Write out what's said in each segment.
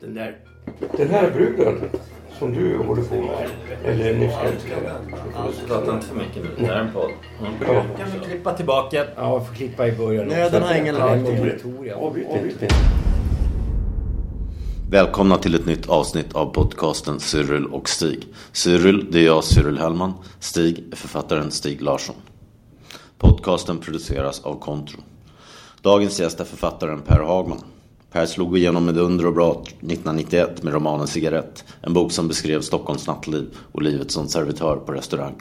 Den där... Den här bruden som du håller på med, eller nyss älskade. Prata inte för mycket nu. Det här är en podd. Mm. Ja. Kan vi klippa tillbaka? Ja, jag får klippa i början Nöden har ingen lag. Inte. Välkomna till ett nytt avsnitt av podcasten Cyril och Stig. Cyril, det är jag, Cyril Hellman. Stig är författaren Stig Larsson. Podcasten produceras av Kontro. Dagens gäst är författaren Per Hagman. Per slog igenom med dunder och brak 1991 med romanen Cigarett. En bok som beskrev Stockholms nattliv och livet som servitör på restaurang.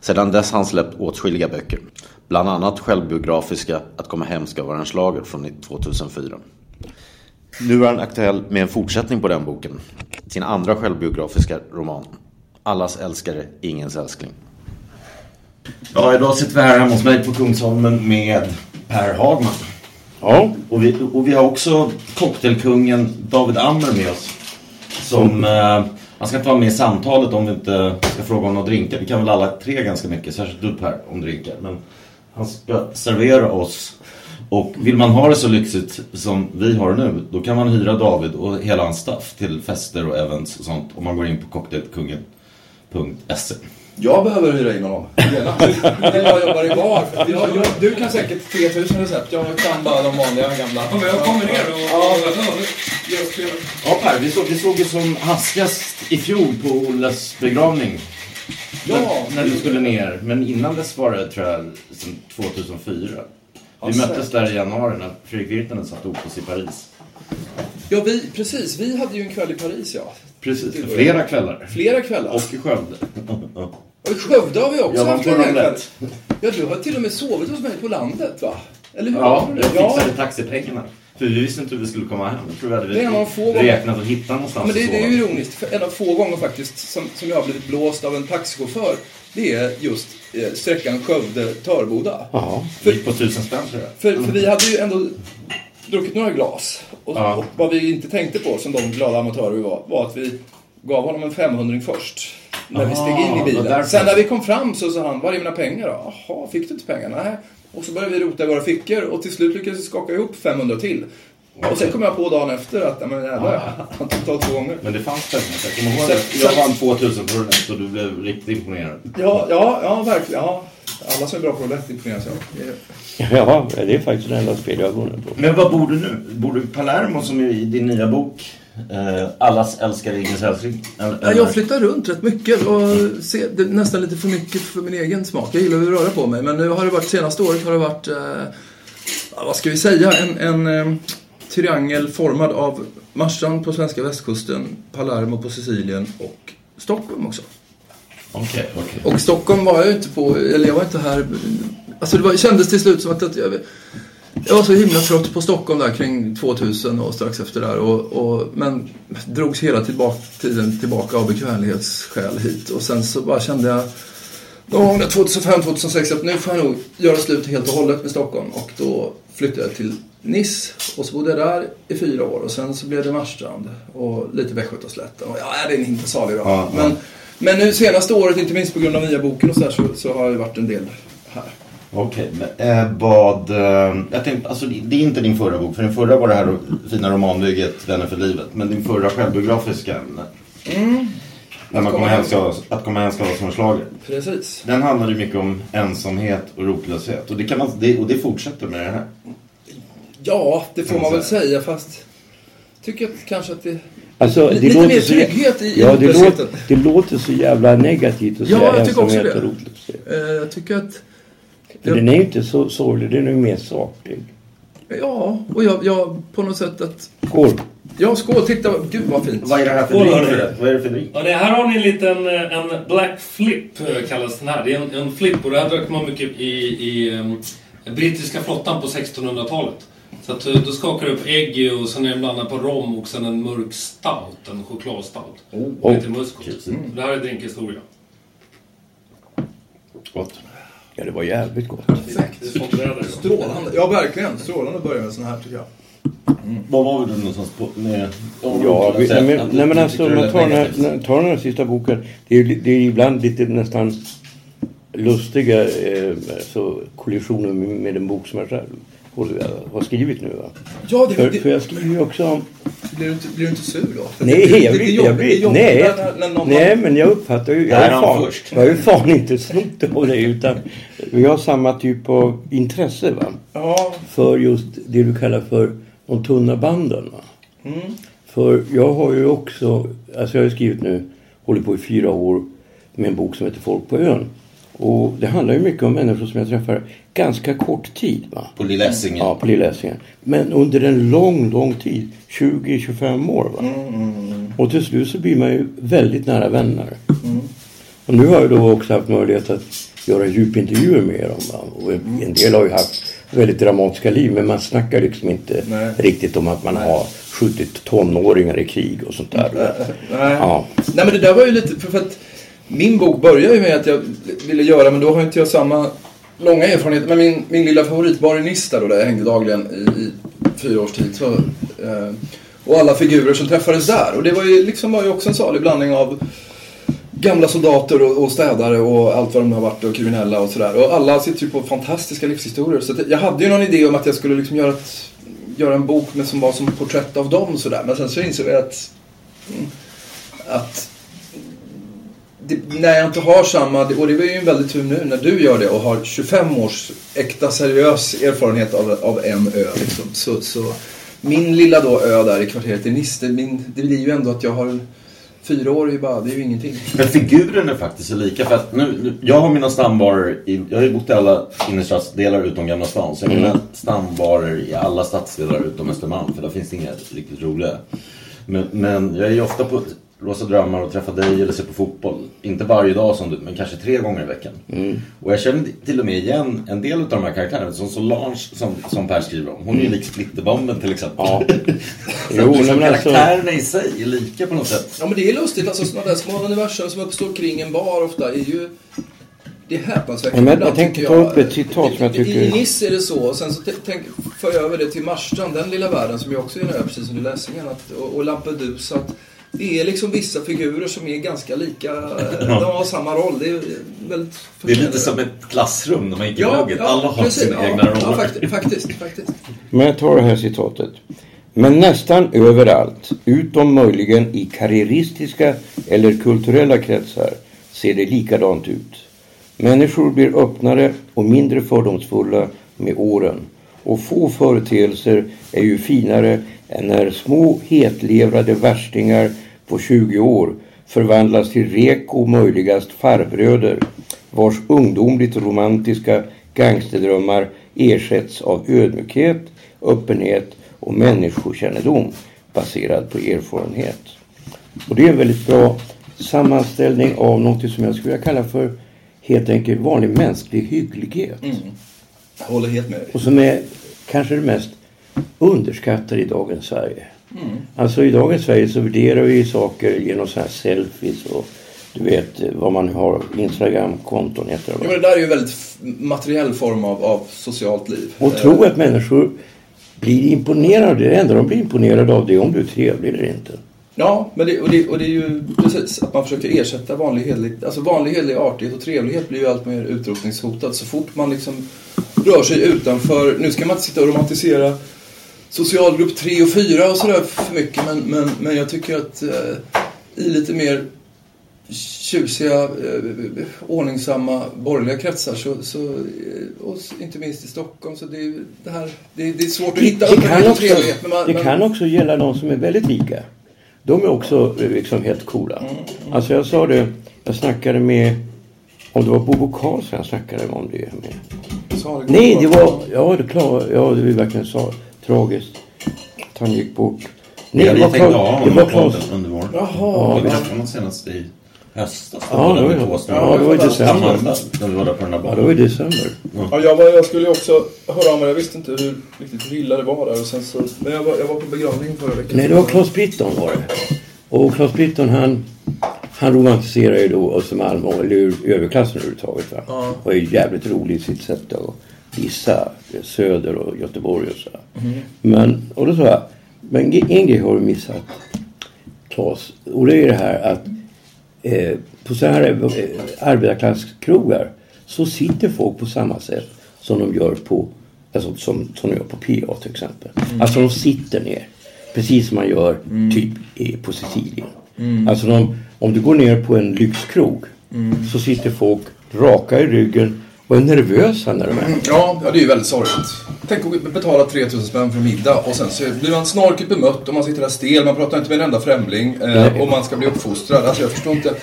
Sedan dess har han släppt åtskilliga böcker. Bland annat självbiografiska Att komma hem ska vara en slager från 2004. Nu är han aktuell med en fortsättning på den boken. Sin andra självbiografiska roman. Allas älskare, ingens älskling. Ja, idag sitter vi här hemma hos mig på Kungsholmen med Per Hagman. Ja, Och vi, och vi har också cocktailkungen David Ammer med oss. Som, eh, han ska inte vara med i samtalet om vi inte ska fråga om några drinkar. Vi kan väl alla tre ganska mycket, särskilt du Per, om drinkar. Men han ska servera oss. Och vill man ha det så lyxigt som vi har nu, då kan man hyra David och hela hans staff till fester och events och sånt. Om man går in på cocktailkungen.se. Jag behöver hyra in honom. Jag jobbar i bar. Jag, jag, du kan säkert 3000 recept. Jag kan bara de vanliga gamla. Ja, men jag kommer ner och... Ja. Ja Per, vi såg, vi såg ju som hastigast i fjol på Olles begravning. Ja, när, när du skulle ner. Men innan dess var det tror jag som 2004. Vi Ja, möttes säkert. där i januari när Fredrik Virtanen satt Opus i Paris. ja vi, precis. Vi hade ju en kväll i Paris, ja. Precis, flera kvällar. Flera kvällar. Och i Skövde. Och i Skövde har vi också haft en hel kväll. Ja, du har till och med sovit hos mig på landet, va? Eller hur? Ja, jag ja. fixade taxipengarna. För vi visste inte hur vi skulle komma hem. Jag tror vi hade Det är en av få gånger- räknat och hittat någonstans Men det, det är ju ironiskt. För en av få gånger faktiskt som, som jag har blivit blåst av en taxichaufför. Det är just eh, sträckan Skövde-Törboda. ja. Gick på tusen spänn tror jag. För, för vi hade ju ändå druckit några glas. Och, Ja. och vad vi inte tänkte på, som de glada amatörer vi var, var att vi gav honom en 500 först. När vi steg in i Ah, bilen. Sen när vi kom fram så sa han, var är mina pengar då? Jaha, fick du inte pengar? Nej. Och så började vi rota i våra fickor och till slut lyckades vi skaka ihop 500 till. Och sen kom jag på dagen efter att, ja, men jävlar, han tog två gånger. Men det fanns pengar. Jag kommer ihåg att jag vann 2000 på roulette och du blev riktigt imponerad. Ja, ja, ja, verkligen. Ja. Alla som är bra på roulette imponeras jag. Det är- ja, det är faktiskt det enda spel jag har vunnit på. Men var bor du nu? Bor du i Palermo som är i din nya bok? Eh, Allas älskar ingens älskling? Ja, jag flyttar runt rätt mycket och ser det är nästan lite för mycket för min egen smak. Jag gillar att röra på mig men nu har det varit, senaste året har det varit, eh, ja, vad ska vi säga, en, en eh, triangel formad av Marstrand på svenska västkusten, Palermo på Sicilien och Stockholm också. Okej, okej. Och Stockholm var jag inte på, eller jag var inte här, alltså det var, kändes till slut som att, att jag, jag var så himla trött på Stockholm där kring 2000 och strax efter där. Och, och, men drogs hela tillbaka, tiden tillbaka av bekvämlighetsskäl hit. Och sen så bara kände jag någon gång där 2005-2006 att nu får jag nog göra slut helt och hållet med Stockholm. Och då flyttade jag till Nice och så bodde jag där i fyra år. Och sen så blev det Marstrand och lite Västgötaslätten. Och ja, det är inte salig då. Ja, ja. men, men nu senaste året, inte minst på grund av nya boken och så, där, så, så har jag varit en del här. Okej, men eh, vad... Eh, jag tänkte, alltså det är inte din förra bok, för din förra var det här fina romanbygget Vänner för livet. Men din förra självbiografiska, Mm. när man kommer hem ska, att komma hem ska vara som en schlager. Precis. Den handlar ju mycket om ensamhet och rotlöshet. Och det, kan man, det, och det fortsätter med det här. Ja, det får man väl säga. fast tycker att kanske att det... Alltså, Lite det låter mer så, trygghet i- i ja, det, låter, det låter så jävla negativt att Ja, säga jag tycker också ensamhet det. och rotlöshet. Eh, jag tycker att... Jag- den är ju inte så sorglig, den är ju mer saklig. Ja, och jag, jag på något sätt att... Skål! Ja, skål, titta, gud vad fint. Vad är det här för drink? hörni. förresten? Vad är det för drink? Ja, det här har ni en liten eh, en black flip eh, kallas den här. Det är en, en flip och det här drack man mycket i, i em, brittiska flottan på 1600-talet. Så att, eh, då skakar du upp ägg och sen är det blandat på rom och sen en mörk stout, en chokladstout. Oh. Lite muskot. Det här är drinkhistoria. Gott. Ja, det var jävligt gott. Idag. Strålande. Ja, verkligen. Strålande att börja med sån här tycker jag. Var var du någonstans på? Med, Ja, vi, nej, men, nej men alltså om man tar den, här, tar den här sista boken. Det är, det är ibland lite nästan lustiga eh, alltså, kollisioner med, med en bok som jag själv har skrivit nu. Va? Ja, det, För, det, för jag skriver ju också om... blir, du inte, blir du inte sur då? För Nej, det, jag det, det, jag blir, jobbigt nej, när, när nej, men jag uppfattar ju... Jag har fan, jag har ju fan inte snott av dig utan vi har samma typ av intresse va? Ja, för just det du kallar för de tunna banden. Va? Mm. För jag har ju också, alltså jag har skrivit nu, hållit på i fyra år med en bok som heter Folk på ön. Och det handlar ju mycket om människor som jag träffar ganska kort tid. Va? På Lilla Essingen. Ja, på Lilla Essingen. Men under en lång, lång tid. 20-25 år. Va? Och till slut så blir man ju väldigt nära vänner. Och nu har jag då också haft möjlighet att göra djupintervjuer med dem. Va? Och en del har ju haft väldigt dramatiska liv. Men man snackar liksom inte Nej. riktigt om att man har skjutit tonåringar i krig och sånt där. nej. Ja. Nej men det där var ju lite, för, för att min bok började ju med att jag ville göra, men då har inte jag samma långa erfarenhet. Men min, min lilla favoritbar i Nista då, där jag hängde dagligen i, i fyra års tid. Så, eh, och alla figurer som träffades där. Och det var ju liksom var ju också en salig blandning av gamla soldater och, och städare och allt vad de har varit och kriminella och sådär. Och alla sitter ju på fantastiska livshistorier. Så att jag hade ju någon idé om att jag skulle liksom göra, ett, göra en bok med, som var som porträtt av dem sådär. Men sen så insåg jag att, mm, att det, när jag inte har samma, och det var ju en väldigt tur nu när du gör det och har 25 års äkta seriös erfarenhet av, av en ö. Liksom. Så, så min lilla då ö där i kvarteret i Niste, min, det blir ju ändå att jag har fyra år är ju bara, det är ju ingenting. Men figuren är faktiskt lika. För att nu, nu, jag har mina stambarer i, jag har ju bott i alla innerstadsdelar utom Gamla stan. Så jag har mina stambarer i alla stadsdelar utom Östermalm. För där finns det inga riktigt roliga. Men, men jag är ju ofta på Rosa Drömmar och träffar dig eller ser på fotboll. Inte varje dag som du, men kanske tre gånger i veckan. Och jag känner till och med igen en del av de här karaktärerna. Som Solange som, som Per skriver om. Hon är ju lik Splitterbomben till exempel. Ja. Så Jo, liksom alltså- karaktärerna i sig är lika på något sätt. Ja men det är lustigt, alltså sådana där små universum som uppstår kring en bar ofta är ju det är Ja, häpnadsväckande men jag ibland, tänkte ta upp ett citat som jag I- tycker- I Nice är det så, och sen så tänk, för jag över det till Marstrand, den lilla världen som ju också är ö, precis som i Läsingen, att, och, och Lampedusa. Att det är liksom vissa figurer som är ganska lika, de har samma roll. Det är väldigt Det är lite som ett klassrum när man gick i Ja, högget. ja, Alla har precis. sina ja, egna Ja, roller. faktiskt, faktiskt, faktiskt. Men jag tar det här citatet. Men nästan överallt, utom möjligen i karriäristiska eller kulturella kretsar, ser det likadant ut. Människor blir öppnare och mindre fördomsfulla med åren. Och få företeelser är ju finare än när små hetlevrade värstingar på 20 år förvandlas till reko möjligast farbröder vars ungdomligt romantiska gangsterdrömmar ersätts av ödmjukhet, öppenhet och människokännedom baserad på erfarenhet. Och det är en väldigt bra sammanställning av något som jag skulle vilja kalla för helt enkelt vanlig mänsklig hygglighet. Mm. Jag håller helt med dig. Och som är kanske det mest underskattade i dagens Sverige. Alltså i dagens Sverige så värderar vi saker genom sådana här selfies och du vet vad man har, Instagram-konton heter Ja, de. men det där är ju en väldigt materiell form av, av socialt liv. Och tro att människor blir imponerade. Det enda de blir imponerade av det är om du är trevlig eller inte. Ja, men det, och, det, och det är ju precis att man försöker ersätta vanlig hederlig, alltså vanlig hederlig artighet och trevlighet blir ju allt mer utrotningshotad så fort man liksom rör sig utanför, nu ska man inte sitta och romantisera socialgrupp 3 och 4 och sådär för mycket men, men, men jag tycker att eh, i lite mer tjusiga, eh, ordningsamma borgerliga kretsar så, så eh, och inte minst i Stockholm så det det här, det, det är svårt att hitta Det kan öppenhet och också, men man, det men- kan också gälla de som är väldigt lika. De är också eh, liksom helt coola. Alltså jag sa det, jag snackade med, om det var Bobo Karlsson jag snackade om det med. Det Nej, det var, ja det, klar, ja, det var verkligen så tragiskt. Att han gick bort. Nej, det vi var tänkte Kla- ha det honom var våren. Jaha. Vi träffade honom senast i höstas. Ja, det det var- stycken. ja, det var i december. När vi var där på den där Ja, det var i december. Ja, jag, var, jag skulle ju också höra av mig. Jag visste inte hur, riktigt hur illa det var där. Och sen så, men jag var, jag var på begravning förra veckan. Nej, det var Claes Britton var det. Och Claes Britton han, han romantiserar ju då Östermalm och eller överklassen överhuvudtaget. Va? Ja. Och är jävligt rolig i sitt sätt att dissa Söder och Göteborg och så. Mm. Men, och då sa jag, men en grej har du missat Claes. Och det är det här att eh, på så här eh, arbetarklasskrogar så sitter folk på samma sätt som de gör på Alltså som, som de gör på PA till exempel. Alltså de sitter ner. Precis som man gör typ i, på Sicilien. Alltså de, om du går ner på en lyxkrog så sitter folk raka i ryggen och är nervösa när de är Ja, ja, det är ju väldigt sorgligt. Tänk att betala 3000 spänn för middag och sen så blir man snorkigt bemött och man sitter där stel, man pratar inte med en enda främling eh, och man ska bli uppfostrad. Alltså jag förstår inte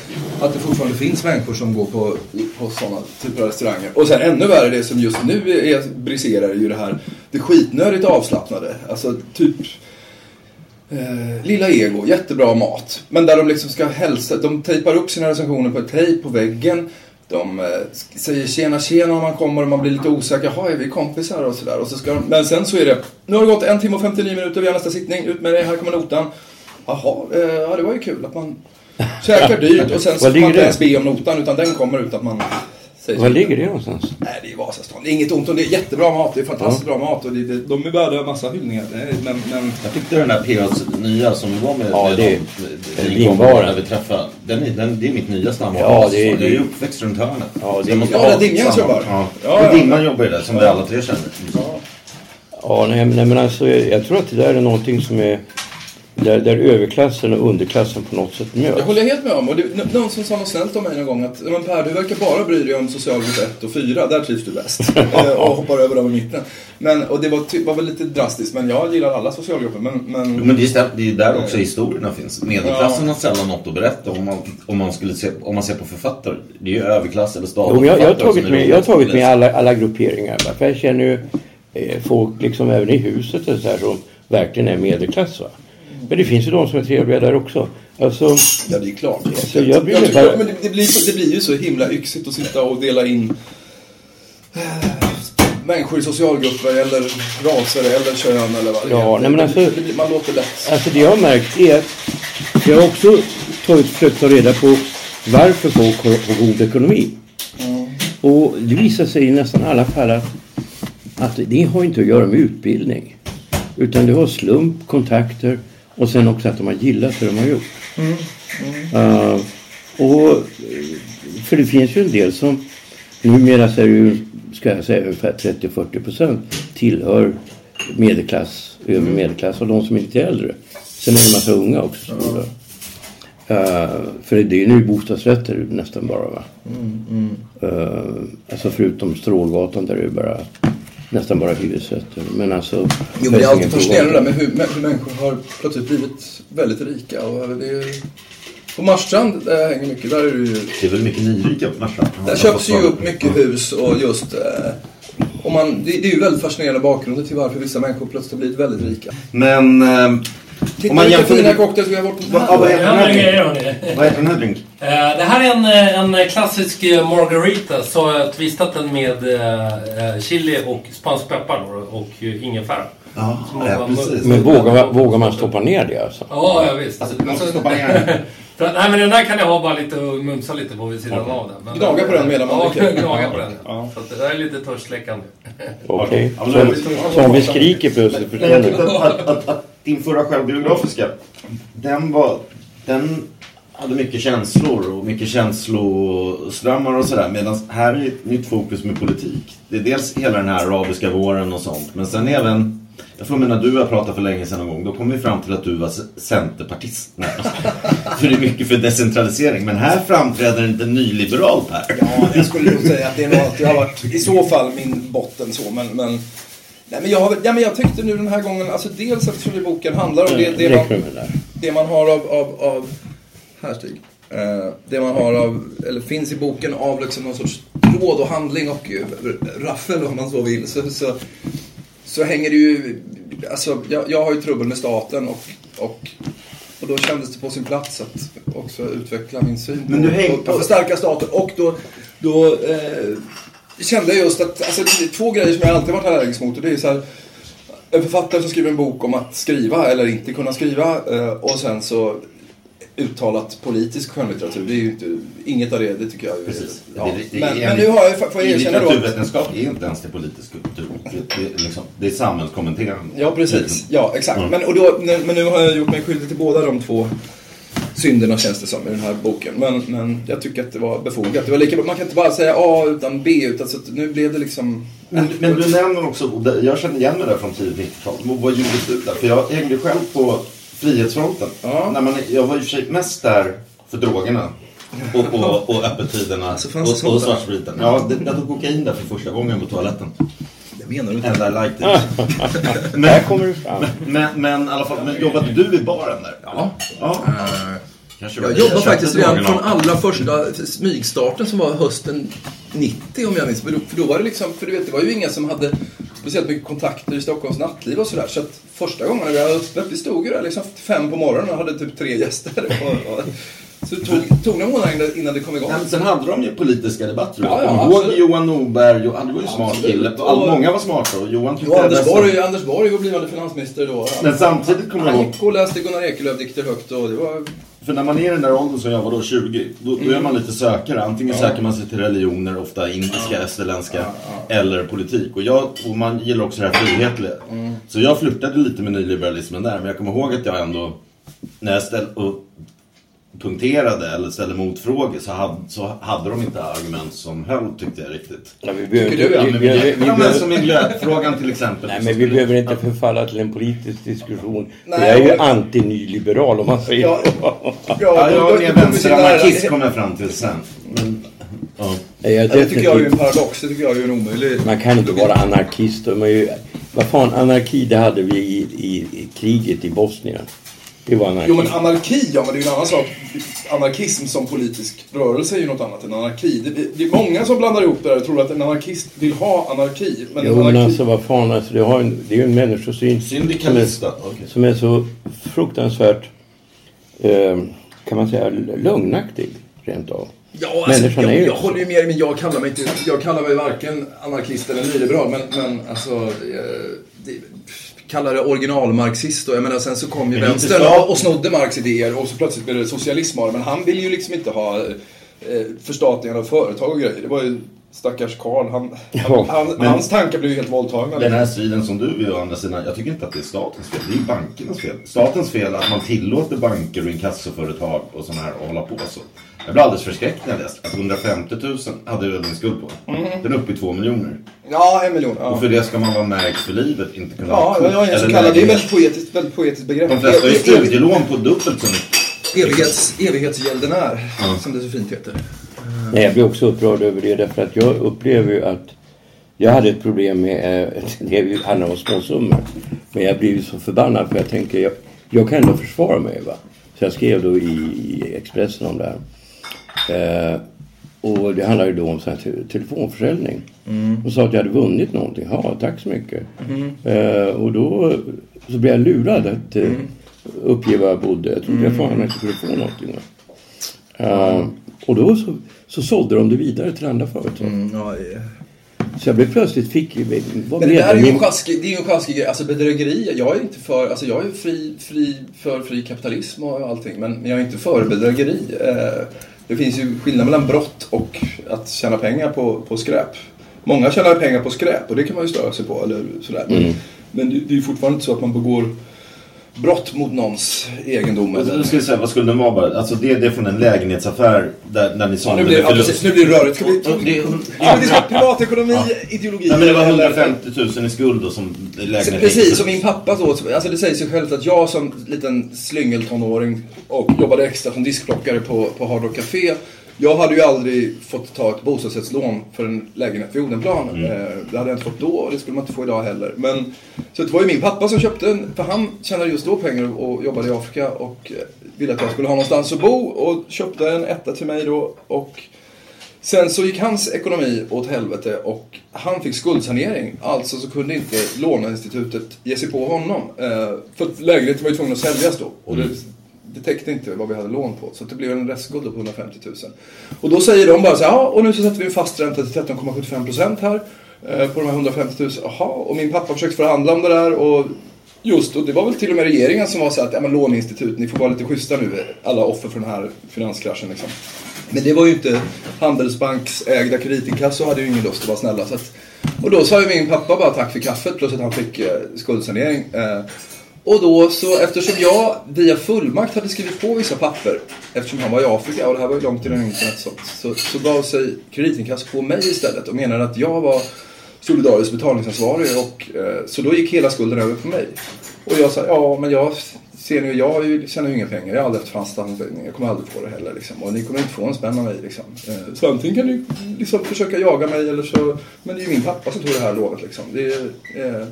att det fortfarande finns människor som går på, på sådana typer av restauranger. Och sen ännu värre, det som just nu är, briserar är ju det här, det skitnödigt avslappnade. Alltså typ Eh, Lilla Ego, jättebra mat. Men där de liksom ska hälsa, de tejpar upp sina recensioner på tejp på väggen. De eh, säger tjena tjena om man kommer och man blir lite osäker. Jaha, är vi kompisar och sådär. Så de, men sen så är det, nu har det gått en timme och 59 minuter, vi har nästa sittning, ut med det, här kommer notan. Jaha, eh, ja det var ju kul att man käkar dyrt och sen så får man inte ens be om notan utan den kommer utan att man säger Var ligger det någonstans? Nej, det är Vasastan. Det är inget ont om det. är jättebra mat. Det är fantastiskt bra mat och det, det, de är värda en massa hyllningar. Men, men Jag tyckte den där PAs nya som vi var med, Ja, det- vi vinbaren. kom när vi träffade. Den, är- den, det är mitt nya stammat. Ja, det är- jag är ju uppväxt runt hörnet. Ja, det är- måste Ja, där samma- jobbar. Ja, Ja, ja, ja. Dimman jobbar ju där, som vi alla tre känner. Ja, nej, nej men alltså jag, jag tror att det där är någonting som är där, där överklassen och underklassen på något sätt möts. Jag håller helt med om. Och det, någon som sa något snällt om mig någon gång att men Per, du verkar bara bry dig om socialgrupp 1 och 4. Där trivs du bäst. Eh, och hoppar över dem i mitten. Men, och det var, ty- var väl lite drastiskt, men jag gillar alla socialgrupper. Men, men, Jo, Men det är, det är där också historierna finns. Medelklassen har sällan något att berätta om man, om man, skulle se, om man ser på författare. Det är ju överklass eller men jag, jag har tagit med, jag har tagit med alla, alla grupperingar. För jag känner ju eh, folk liksom även i huset och så här, som verkligen är medelklass. Va? Men det finns ju de som är trevliga där också. Alltså, ja, det är klart. Alltså, jag bryr mig tycker- bara- men det, det, blir, det blir ju så himla yxigt att sitta och dela in eh, människor i socialgrupper eller raser eller kön eller vad det Ja, är. nej, men alltså- det, blir- man låter lätt. alltså det jag har märkt är att jag har också tagit, försökt ta reda på varför folk har, god ekonomi. Och det visar sig i nästan alla fall att, att det har inte att göra med utbildning. Utan det har slump, kontakter och sen också att de har gillat det de har gjort. Uh, och, för det finns ju en del som numera så är det ju, ska jag säga, ungefär 30-40 procent tillhör medelklass, övre medelklass och de som är lite äldre. Sen är det en massa unga också. tillhör. Uh, för det är ju nu bostadsrätter nästan bara va? Uh, alltså förutom Strålgatan där det är bara nästan bara hyresrätter. Men alltså... Jo, men det är alltid fascinerande där med hur, med hur människor har plötsligt blivit väldigt rika. Och det är, på Marstrand, där jag hänger mycket, där är det ju... Det är väl mycket nyrika på Marstrand. Där köps ju upp mycket hus och just... Eh, och man, det, det är ju väldigt fascinerande bakgrunder till varför vissa människor plötsligt har blivit väldigt rika. Men... Eh, Titta Om man vilka jämför fina med- cocktails vi har varit på vad, vad, heter den Ja, här det är det. vad heter den här drink? Eh, Det här är en, eh, en klassisk eh, margarita. Så har jag twistat den med chili och spansk peppar då, och ingefära. Ja, ja, precis. Men vågar, man- vågar man stoppa ner det alltså? Ja, ja visst. Alltså, man får stoppa ner den. För, nej, men den där kan jag ha bara lite och mumsa lite på vid sidan av den. Gnaga på den medan man Ja, dricker. gnaga på den. Så att det där är lite törstsläckande. Okej. Ja, men Så, det är så om vi skriker plötsligt försvinner tyckte din förra självbiografiska, den var... Den hade mycket känslor och mycket känsloströmmar och sådär. Medan här är ett nytt fokus med politik. Det är dels hela den här arabiska våren och sånt. Men sen även... Jag får med när du har pratat för länge sedan någon gång. Då kom vi fram till att du var centerpartist. Nej, för det är mycket för decentralisering. Men här framträder inte nyliberal Per. Ja, jag skulle nog säga att det är nog alltid har varit i så fall min botten så. Men, men, nej, men, jag, har, väl- ja, men jag tyckte nu den här gången, alltså dels eftersom boken handlar om det, det, Räcker man, det det det man har av, av, av här Stig. Eh, det man har av, eller finns i boken av liksom någon sorts råd och handling och eh, raffel om man så vill. Så, så, så hänger det ju, alltså jag, jag har ju trubbel med staten och, och Och då kändes det på sin plats att också utveckla min syn Men du häng- på, på, på starka stater. Och då, då eh, kände jag just att, alltså det är två grejer som jag alltid varit allergisk mot. Och det är så här, en författare som skriver en bok om att skriva eller inte kunna skriva. Eh, och sen så uttalat politisk skönlitteratur. Det är ju inte, inget av det, det tycker jag är... Precis. Ja. Det- det- men, det men nu har jag, får jag erkänna då att litteraturvetenskap är inte ens det politisk kultur. Det, liksom, det är samhällskommenterande. Ja, precis. Ja, exakt. Mm. Men, och då, men nu har jag gjort mig skyldig till båda de två synderna känns det som i den här boken. Men, men jag tycker att det var befogat. Det var lika, man kan inte bara säga A utan B. Utan, så att nu blev det liksom... Men, men du nämner också, jag känner igen mig där från tidigt 90-tal. Vad gjorde du där? För jag hängde själv på Frihetsfronten. Ja. När man, jag var ju i och för sig mest där för drogerna. Och, och, och öppettiderna. Och, och svartspriten. Ja, det, jag tog kokain där för första gången på toaletten. Det menar du inte. And I liked it. Där kommer du fram. Men, men i alla fall, men jobbade du i baren där? Ja. Ja. Kanske var Jag jobbade faktiskt redan från allra första smygstarten som var hösten 90 om jag minns. För då, var det liksom, för du vet det var ju inga som hade speciellt mycket kontakter i Stockholms nattliv och sådär. Så att första gången när vi var öppet, vi stod ju där liksom fem på morgonen och hade typ tre gäster. Och, och, så det tog, tog några månader innan- innan det kom igång. Men sen hade de ju politiska debatter. Ja, ja, ihåg. Johan Norberg, Jo- han var ju smart kille. Många var smarta och Johan tyckte Och Anders Borg, Anders Borg var blivande finansminister då. Men samtidigt kommer jag Han ihåg, gick och läste Gunnar Ekelöf-dikter högt och det var... för när man är i den där åldern som jag var då, 20, då, då är man lite sökare. Antingen söker man sig till religioner, ofta indiska, österländska, eller politik. Och, jag, och man gillar också det här frihetliga. Så jag flörtade lite med nyliberalismen där, men jag kommer ihåg att jag ändå, när jag ställde och punkterade eller ställde motfrågor så hade, så hade de inte argument som höll tyckte jag riktigt. Ja, vi behöver, Tycker du, ja, vi, Men vi, vi, vi, vi, ja, men som miljöfrågan till exempel. nej, men vi behöver inte förfalla till en politisk diskussion. Nej, jag är ju och- anti-nyliberal om man säger Ja, så. Ja, Ja, jag är mer vänsteranarkist kom jag fram till sen. Men, ja. Nej, jag det tycker jag är en paradox. Det tycker jag är en omöjlig... Man kan inte vara anarkist. Man är ju, vad fan, anarki det hade vi i, i, i kriget i Bosnien. Det var anarki. Jo men anarki, ja men det är ju en annan sak. Anarkism som politisk rörelse är ju något annat än anarki. Det, det är många som blandar ihop det där och tror att en anarkist vill ha anarki. Men Jo anarki... men alltså vad fan, alltså, det, har en, det är ju en människosyn som är? Okej. som är så fruktansvärt, eh, kan man säga, lögnaktig rent av. Ja, alltså, jag, jag håller ju med dig, men jag kallar mig inte... Jag kallar mig varken anarkist eller nyliberal, men, men alltså... Eh, det, kallar det originalmarxist då. Jag menar, sen så kom ju vänstern och, och snodde Marx idéer och så plötsligt blev det socialism av det. Men han ville ju liksom inte ha eh, förstatligande av företag och grejer. Det var ju stackars Karl. Han, Ja, han, men- hans tankar blev ju helt våldtagna. Den här striden som du vill å andra sidan, jag tycker inte att det är statens fel. Det är ju bankernas fel. Statens fel att man tillåter banker och inkassoföretag och sådana här att hålla på så. Jag blev alldeles förskräckt när jag läste att 150 000 hade jag en skuld på. Den är uppe i 2 miljoner. Ja, en miljon. Ja. Och för det ska man vara märkt för livet, inte kunna Ja, ha ja, ja, så kallad, det är väldigt poetiskt, väldigt poetiskt begrepp. De flesta har ju studielån på dubbelt så mycket. Evighets, evighetsgäldenär, som det så fint heter. Nej, jag blir också upprörd över det därför att jag upplever ju att jag hade ett problem med, eh, det handlar om småsummor. Men jag ju så förbannad för jag tänker, jag, jag kan ändå försvara mig va. Så jag skrev då i, i Expressen om det här. Eh, och det handlar ju då om sån här te- telefonförsäljning. Och sa att jag hade vunnit någonting. Ja, tack så mycket. Eh, och då så blev jag lurad att eh, uppge var jag bodde. Jag trodde jag fan inte skulle få någonting. Eh, och då så, så sålde de det vidare till andra företag. Mm, ja, det- Så jag blev plötsligt fick... Vad Men det där är ju en sjaskig, det är ju en sjaskig grej. Alltså bedrägeri, jag är inte för, alltså jag är fri, fri, för fri kapitalism och allting. Men jag är inte för bedrägeri. Eh, Det finns ju skillnad mellan brott och att tjäna pengar på, på skräp. Många tjänar pengar på skräp och det kan man ju störa sig på. Eller sådär. Men, Mm. men det, det är ju fortfarande så att man begår brott mot någons egendom. Nu Eller, ska vi säga, vad skulle den vara bara? Alltså det, det är från en lägenhetsaffär där, där ni Ja, sålde nu blir, det ja, precis, nu blir det rörigt. Ska vi, Och det är- ska vi diskutera privatekonomi, ideologi? Nej, men det var eller- 150 000 i skuld och som Så, lägenhet. precis, som min pappa då. Alltså det säger sig självt att jag som liten slyngeltonåring och jobbade extra som diskplockare på, på Hard Rock Café. Jag hade ju aldrig fått ta ett bostadsrättslån för en lägenhet vid Odenplan. Mm. Eh, Det hade jag inte fått då och det skulle man inte få idag heller. Men, så det var ju min pappa som köpte en, för han tjänade just då pengar och jobbade i Afrika och eh, ville att jag skulle ha någonstans att bo och köpte en etta till mig då. Och Sen så gick hans ekonomi åt helvete och han fick skuldsanering. Alltså så kunde inte låneinstitutet ge sig på honom. Eh, för lägenheten var ju tvungen att säljas då. Och det det täckte inte vad vi hade lån på. Så det blev en restskuld på 150 000. Och då säger de bara så här, ja och nu så sätter vi en fast ränta till 13,75% här. eh, På de här 150 000. Jaha, och min pappa försökte förhandla om det där. Och just, och det var väl till och med regeringen som var så här att, ja men låneinstitut, ni får vara lite schyssta nu, alla offer för den här finanskraschen liksom. Men det var ju inte Handelsbanks ägda kreditinkasso hade ju ingen lust att vara snälla. Så att, och då sa ju min pappa bara tack för kaffet plus att han fick eh, skuldsanering. Eh, och då så eftersom jag via fullmakt hade skrivit på vissa papper eftersom han var i Afrika och det här var ju långt innan internet så, så, så gav sig kreditinkasso på mig istället och menade att jag var solidariskt betalningsansvarig och eh, så då gick hela skulden över på mig. Och jag sa ja men jag ser nu, jag tjänar ju inga pengar, jag har aldrig haft fast anställning, jag kommer aldrig få det heller liksom. Och ni kommer inte få en spänn av mig liksom. Eh, så antingen kan ni liksom försöka jaga mig eller så, men det är ju min pappa som tog det här lånet liksom. Det eh,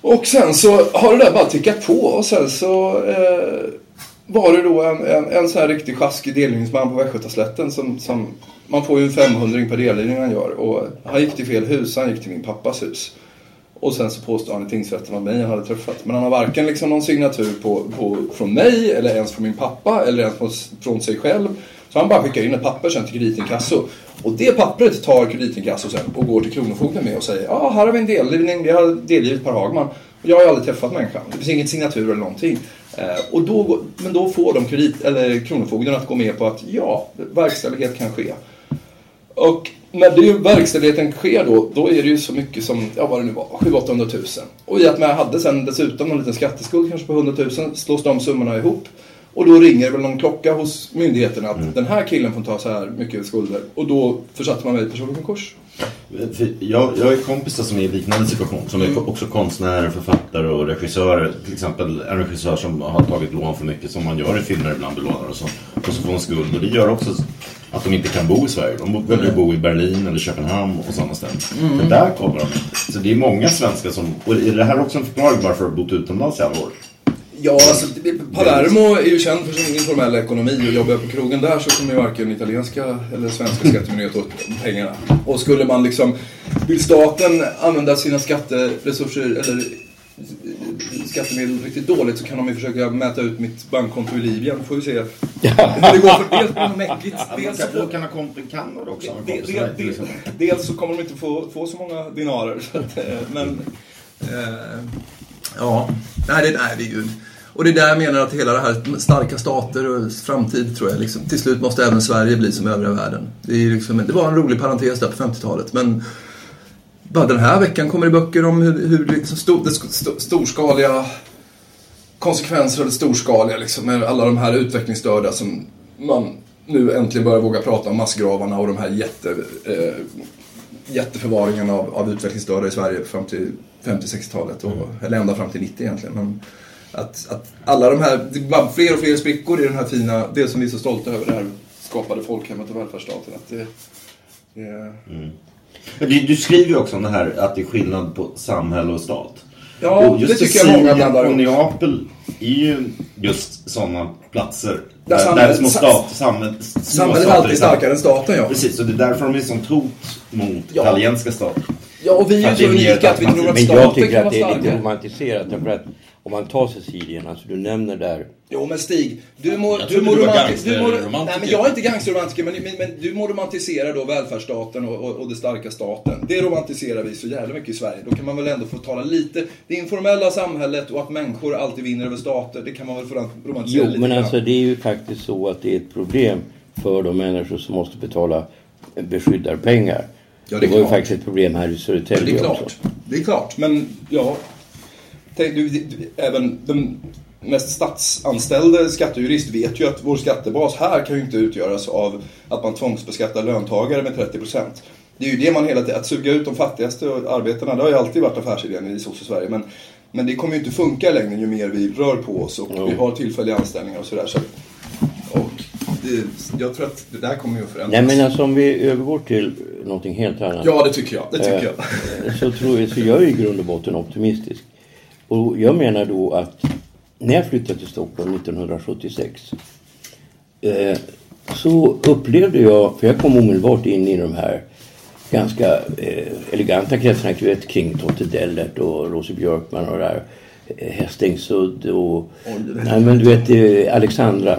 och sen så har det där bara tickat på och sen så eh, var det då en, en, en sån här riktig sjaskig delningsman på Västgötaslätten som, som man får ju en 500 per delgivning han gör och han gick till fel hus, han gick till min pappas hus. Och sen så påstår han i tingsrätten att mig han hade träffat. Men han har varken liksom någon signatur på, på, från mig eller ens från min pappa eller ens från sig själv. Så han bara skickar in ett papper sen till kreditinkasso. Och det pappret tar kreditinkasso sen och går till Kronofogden med och säger ja här har vi en delgivning, vi har delgivit Per Hagman. Och jag har ju aldrig träffat människan, det finns inget signatur eller någonting. Eh, och då, men då får de kredit, eller Kronofogden att gå med på att ja, verkställighet kan ske. Och när det verkställigheten sker då, då är det ju så mycket som, ja vad det nu var, 700 000 Och i att man hade sen dessutom en liten skatteskuld kanske på 100 000 slås de summorna ihop. Och då ringer väl någon klocka hos myndigheten att den här killen får ta så här mycket skulder. Och då försatte man mig i personlig konkurs. Jag, jag är kompisar som är i liknande situation. Som Mm. är också konstnärer, författare och regissörer. Till exempel en regissör som har tagit lån för mycket som man gör i filmer ibland belånar och så. Och så får en skuld. Och det gör också att de inte kan bo i Sverige. De väljer att bo i Berlin eller Köpenhamn och sådana ställen. Mm. Men där kommer de inte. Så det är många svenskar som... Och är det här också en förklaring varför du har bott utomlands i alla år? Ja, alltså Palermo är ju känd för sin informella ekonomi och jobbar jag på krogen där så kommer ju varken italienska eller svenska skattemyndigheter åt pengarna. Och skulle man liksom, vill staten använda sina skatteresurser eller skattemedel riktigt dåligt så kan de ju försöka mäta ut mitt bankkonto i Libyen. Får vi se. Det går för dels på något mäckigt, dels på kan ha kommit i Kanada också. Del- del- del- Dels så kommer de inte få, få så många dinarer. Så att, eh, men... Eh, ja, nej det, nej det är ju... Och det är där jag menar att hela det här starka stater och framtid tror jag liksom, till slut måste även Sverige bli som övriga världen. Det, är liksom, det var en rolig parentes där på 50-talet men bara den här veckan kommer det böcker om hur, hur liksom stor, det storskaliga konsekvenser av det storskaliga liksom, med alla de här utvecklingsstörda som man nu äntligen börjar våga prata om massgravarna och de här jätte, eh, jätteförvaringarna av, av utvecklingsstörda i Sverige fram till 50-60-talet, och, eller ända fram till 90 egentligen. Men att, att alla de här, det var fler och fler sprickor i den här fina, det som vi är så stolta över, det här skapade folkhemmet och välfärdsstaten. Att det, det, Men du, du skriver ju också om det här att det är skillnad på samhälle och stat. Ja, och just det tycker jag många blandar ihop. Neapel är ju just sådana platser. Där Där, samhället- där små stat, samhäll, små samhället är alltid starkare än staten, ja. Precis, och det är därför de är sånt hot mot Ja. italienska stater. Ja, och vi är ju så unika att vi tror att Men staten jag tycker kan att vara det är lite starkare. romantiserat. Därför att om man tar Sicilien, alltså du nämner där Jo men Stig, du må, Jag du må du du må. Nej men jag är inte gangsterromantiker men, men, men du må romantisera då välfärdsstaten och, och, och det starka staten. Det romantiserar vi så jävla mycket i Sverige. Då kan man väl ändå få tala lite, det informella samhället och att människor alltid vinner över stater, det kan man väl få romantisera Jo, lite men grann. alltså det är ju faktiskt så att det är ett problem för de människor som måste betala beskyddarpengar. Ja, det det var ju faktiskt ett problem här i det Södertälje är klart. också. Det är klart, men ja. Tänk, du, du, även den mest statsanställde skattejurist vet ju att vår skattebas här kan ju inte utgöras av att man tvångsbeskattar löntagare med 30%. Det är ju det man hela tiden, att suga ut de fattigaste arbetarna, det har ju alltid varit affärsidén i sosse-Sverige. Men, men det kommer ju inte funka längre ju mer vi rör på oss och vi har tillfälliga anställningar och sådär. Så, det, jag tror att det där kommer ju att förändras. Nej men alltså om vi övergår till någonting helt annat. Ja, det tycker jag. Det tycker jag. Eh, så, tror jag, så jag är i grund och botten optimistisk. Och jag menar då att när jag flyttade till Stockholm 1976 eh, så upplevde jag, för jag kom omedelbart in i de här ganska eh, eleganta kretsarna, vet, kring Totte Dellert och Rosie Björkman och där. eh, Hästingsudd och... Nej men du vet eh, Alexandra.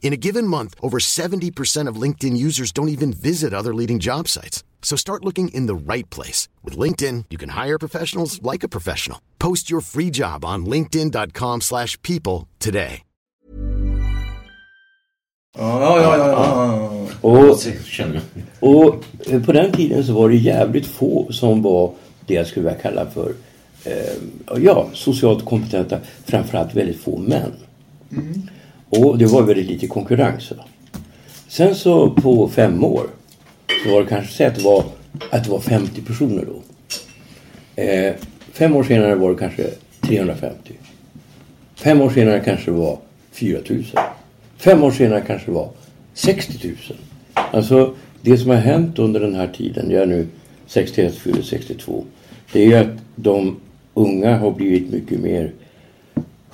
In a given month, over 70% of LinkedIn users don't even visit other leading job sites. So start looking in the right place. With LinkedIn, you can hire professionals like a professional. Post your free job on linkedin.com slash people today. Ja, ja, ja. Och, och på den tiden så var det jävligt få som var det jag skulle vilja kalla för eh, ja, socialt kompetenta. Framförallt väldigt få män. Och det var väldigt lite konkurrens. Sen så på fem år så var det kanske så att det var, att det var 50 personer då. Eh, fem år senare var det kanske 350. Fem år senare kanske det var 4000. Fem år senare kanske det var 60 000. Alltså det som har hänt under den här tiden, jag är nu 61, fyller 62. Det är ju att de unga har blivit mycket mer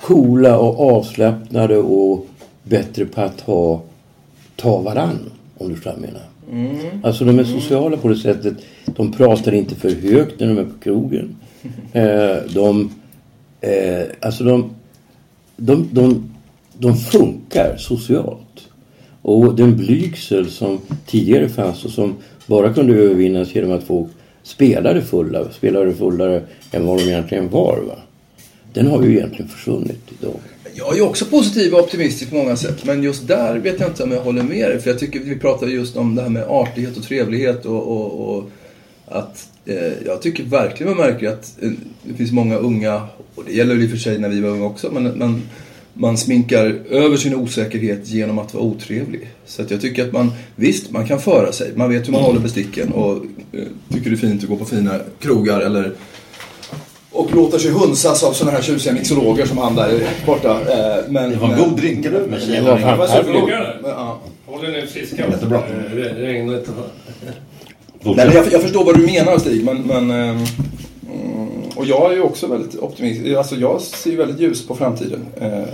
coola och avslappnade och bättre på att ta, ta varann. Om du förstår vad jag menar. Alltså de är sociala på det sättet. De pratar inte för högt när de är på krogen. Eh, de, eh, alltså de, de, de, de funkar socialt. Och den blygsel som tidigare fanns och som bara kunde övervinnas genom att folk spelade fulla, spelade fullare än vad de egentligen var. Va? Den har ju egentligen försvunnit idag. Jag är också positiv och optimistisk på många sätt. Men just där vet jag inte om jag håller med dig. För jag tycker vi pratar just om det här med artighet och trevlighet och, och, och att eh, jag tycker verkligen man märker att eh, det finns många unga, och det gäller i och för sig när vi var unga också, men, men man sminkar över sin osäkerhet genom att vara otrevlig. Så att jag tycker att man, visst man kan föra sig, man vet hur man håller besticken och eh, tycker det är fint att gå på fina krogar eller och låter sig hunsas av sådana här tjusiga mixologer som han där borta. Eh, Men, Det var en god drink eller? med Det var. Men, ja. Håller ni friska? Jättebra. Eh, re- Regnet och... Nej, men jag, jag förstår vad du menar Stig, men... men ehm, mm, och jag är ju också väldigt optimistisk. Alltså jag ser ju väldigt ljus på framtiden. Eh, eh,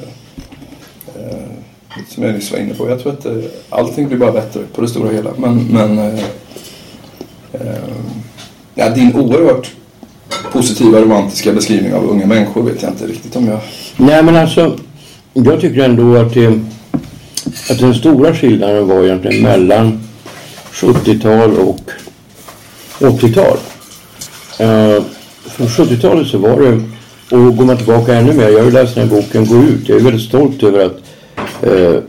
som jag nyss var inne på. Jag tror att eh, allting blir bara bättre på det stora hela. Men... men eh, eh, ja, din oerhört positiva romantiska beskrivning av unga människor vet jag inte riktigt om jag... Nej men alltså, jag tycker ändå att, det, att den stora skillnaden var egentligen mellan 70-tal och 80-tal. Uh, eh, från 70-talet så var det, och går man tillbaka ännu mer, jag har ju läst den här boken Gå ut. Jag är väldigt stolt över att eh,